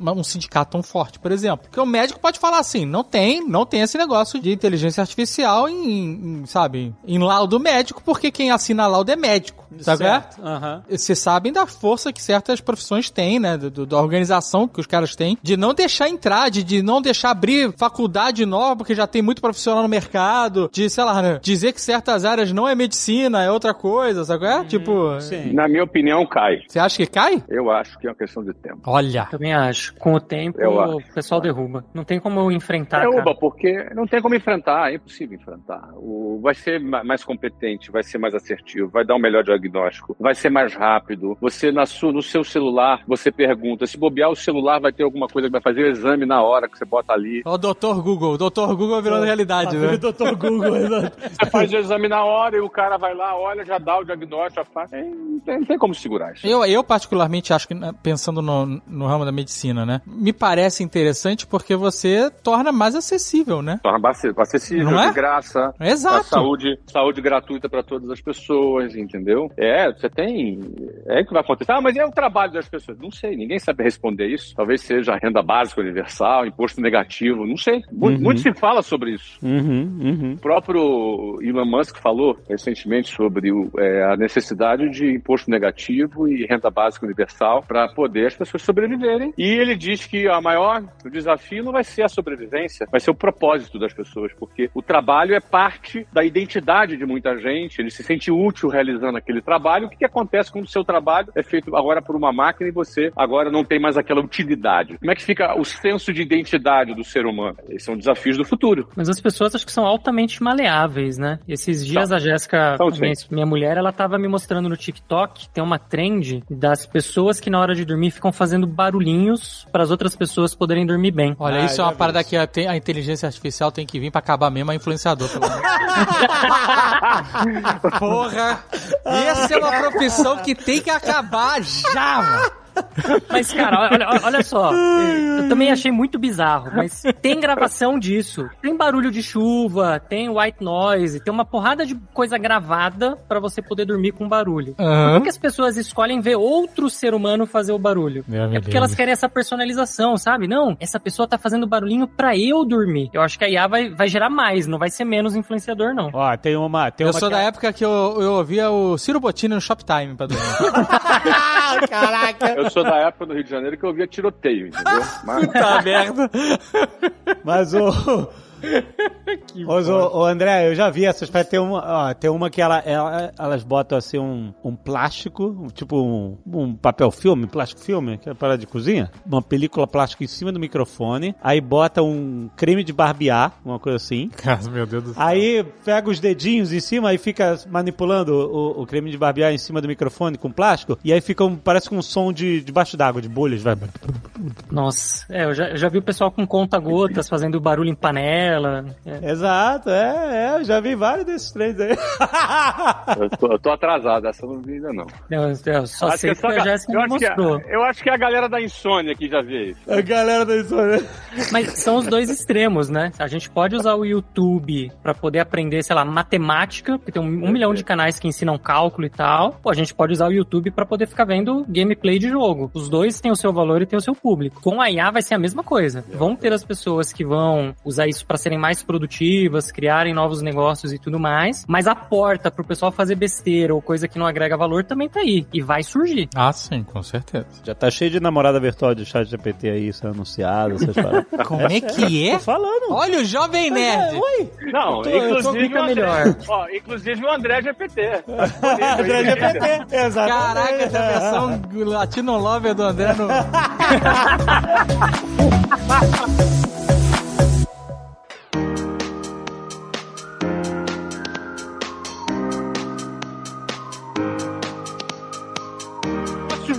um sindicato tão forte, por exemplo. Porque o médico pode falar assim, não tem, não tem esse negócio de inteligência artificial em, em, sabe, em laudo médico, porque quem assina laudo é médico, sabe? Certo. Aham. Vocês sabem da força que certas profissões têm, né? Do- do- da organização que os caras têm, de não deixar entrar, de, de não deixar abrir faculdade nova, porque já tem muito profissional no mercado, de, sei lá, né, dizer que certas áreas não é medicina, é outra coisa, sabe? É? tipo, Sim. Na minha opinião, cai. você acha que cai? Eu acho que é uma questão de tempo. Olha. Também acho. Com o tempo, Eu acho. o pessoal derruba. Não tem como enfrentar, É cara. porque não tem como enfrentar, é impossível enfrentar. O, vai ser ma- mais competente, vai ser mais assertivo, vai dar um melhor diagnóstico, vai ser mais rápido. Você, na sua, no seu celular, você pergunta, se bobear o celular vai ter alguma coisa coisa que vai fazer o exame na hora que você bota ali. Ó, o Dr. Google. O Dr. Google virando realidade, né? Dr. Google, (laughs) exato. Você faz o exame na hora e o cara vai lá, olha, já dá o diagnóstico, já faz. É, Não tem, não tem como segurar isso. Eu, eu particularmente acho que, né, pensando no, no ramo da medicina, né? Me parece interessante porque você torna mais acessível, né? Torna acessível, Não é? de graça. Exato. A saúde, saúde gratuita para todas as pessoas, entendeu? É, você tem. É o que vai acontecer. Ah, mas é o trabalho das pessoas. Não sei, ninguém sabe responder isso. Talvez seja renda básica universal, imposto negativo, não sei. Mu- Muito se fala sobre isso. Uhum, uhum. O próprio Elon Musk falou recentemente sobre o- é, a necessidade de imposto negativo e renda básica universal para poder as pessoas sobreviverem. E ele diz que a maior desafio não vai ser a sobrevivência, vai ser o propósito das pessoas, porque o trabalho é parte da identidade de muita gente. Ele se sente útil realizando aquele trabalho. O que, que acontece quando o seu trabalho é feito agora por uma máquina e você agora não tem mais aquela utilidade? Como é que fica o senso de identidade do ser humano? Esses são desafios do futuro. Mas as pessoas acho que são altamente maleáveis, né? Esses dias a Jéssica, São, minha, minha mulher, ela tava me mostrando no TikTok, tem uma trend das pessoas que na hora de dormir ficam fazendo barulhinhos para as outras pessoas poderem dormir bem. Olha, Ah, isso é uma parada isso. que a, te- a inteligência artificial tem que vir pra acabar mesmo a influenciador, pelo. (laughs) Porra! Essa é uma profissão que tem que acabar já, mano. Mas, cara, olha, olha- só. Eu também achei muito bizarro, mas tem gravação disso. Tem barulho de chuva, tem white noise, tem uma porrada de coisa gravada pra você poder dormir com barulho. Aham. Por que as pessoas escolhem ver outro ser humano fazer o barulho? Meu é Deus. porque elas querem essa personalização, sabe? Não, essa pessoa tá fazendo barulhinho pra eu dormir. Eu acho que a IA vai, vai gerar mais, não vai ser menos influenciador, não. Ó, tem uma. Tem Eu uma sou que da é- época que eu, eu ouvia o Ciro Bottini no Shoptime pra dormir. (laughs) (laughs) Caraca! Eu sou da época do Rio de Janeiro que eu via tiroteio, entendeu? Mas Puta merda. Mas o. Mas o, o André, eu já vi essas. Tem uma, ó, tem uma que ela, ela- elas botam assim um, um plástico, tipo um, um papel filme, plástico filme, que é parada de cozinha. Uma película plástica em cima do microfone. Aí bota um creme de barbear, uma coisa assim. (laughs) Cara, meu Deus do céu. Aí pega os dedinhos em cima e fica manipulando o, o creme de barbear em cima do microfone com plástico. E aí fica um, parece com um som de debaixo d'água, de bolhas. Vai. Nossa, é, eu já, eu já vi o pessoal com conta-gotas fazendo barulho em panela. É. Exato, é, é, eu já vi vários desses três aí. eu tô, eu tô atrasado, essa eu não vi ainda não. Eu, eu só Acho sei que é que só a Jéssica me que mostrou. a- eu acho que é a galera da insônia que já vê isso. A galera da insônia. Mas são os dois extremos, né? A gente pode usar o YouTube pra poder aprender, sei lá, matemática, porque tem um, um milhão de canais que ensinam cálculo e tal. Ou a gente pode usar o YouTube pra poder ficar vendo gameplay de jogo. Os dois têm o seu valor e têm o seu público. Com a IA vai ser a mesma coisa. Vão ter as pessoas que vão usar isso serem mais produtivas, criarem novos negócios e tudo mais. Mas a porta pro pessoal fazer besteira ou coisa que não agrega valor também tá aí. E vai surgir. Ah, sim, com certeza. Já tá cheio de namorada virtual de chat GPT aí, isso é anunciado, essas paradas. (laughs) Como é que é? Tô falando. Olha o Jovem Nerd. Ui, Não, tô- inclusive, o André, melhor. ó, inclusive o André GPT. (laughs) André GPT, exatamente. Caraca, essa versão (laughs) Latino Lover do André no...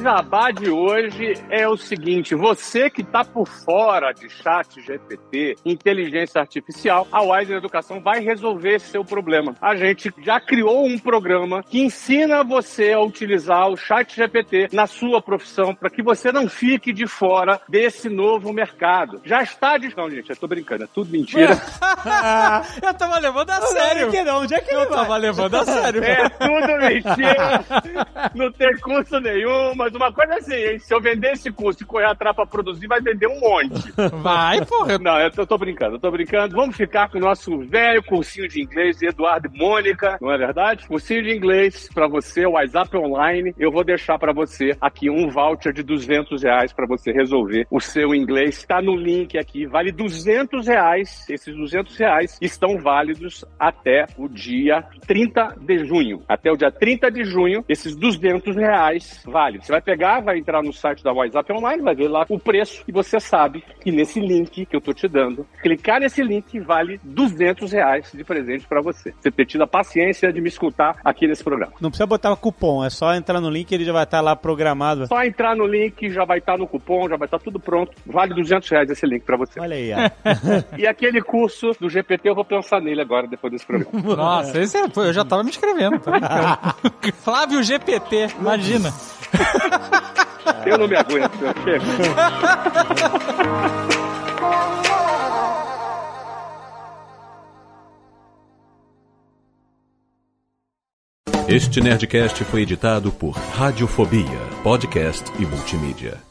jabá de hoje é o seguinte: você que está por fora de chat GPT, inteligência artificial, a Wise Educação vai resolver esse seu problema. A gente já criou um programa que ensina você a utilizar o chat GPT na sua profissão para que você não fique de fora desse novo mercado. Já está de. Não, gente, eu tô brincando, é tudo mentira. (laughs) Eu tava levando a sério. Onde é que não? Onde é que Eu ele vai? tava levando a sério. É tudo mentira. (laughs) Não tem curso nenhum, mas uma coisa é assim, hein? Se eu vender esse curso e correr atrás pra produzir, vai vender um monte. (laughs) Vai, porra. Não, eu tô, tô brincando, eu tô brincando. Vamos ficar com o nosso velho cursinho de inglês de Eduardo e Mônica, não é verdade? Cursinho de inglês pra você, WhatsApp Online. Eu vou deixar pra você aqui um voucher de 200 reais pra você resolver o seu inglês. Tá no link aqui, vale 200 reais. Esses 200 reais estão válidos até o dia 30 de junho. Até o dia 30 de junho, esses 200 reais vale. Você vai vai pegar, vai entrar no site da WhatsApp Online, vai ver lá o preço e você sabe que nesse link que eu tô te dando, clicar nesse link vale 200 reais de presente para você. Você ter tido a paciência de me escutar aqui nesse programa. Não precisa botar cupom, é só entrar no link e ele já vai estar lá programado. Só entrar no link, já vai estar no cupom, já vai estar tudo pronto. Vale 200 reais esse link para você. Olha aí, ó. (laughs) E aquele curso do GPT eu vou pensar nele agora, depois desse programa. (laughs) Nossa, esse é, eu já tava me inscrevendo. Tá. (laughs) Flávio GPT, imagina. Eu não me aguento. Este Nerdcast foi editado por Radiofobia, podcast e multimídia.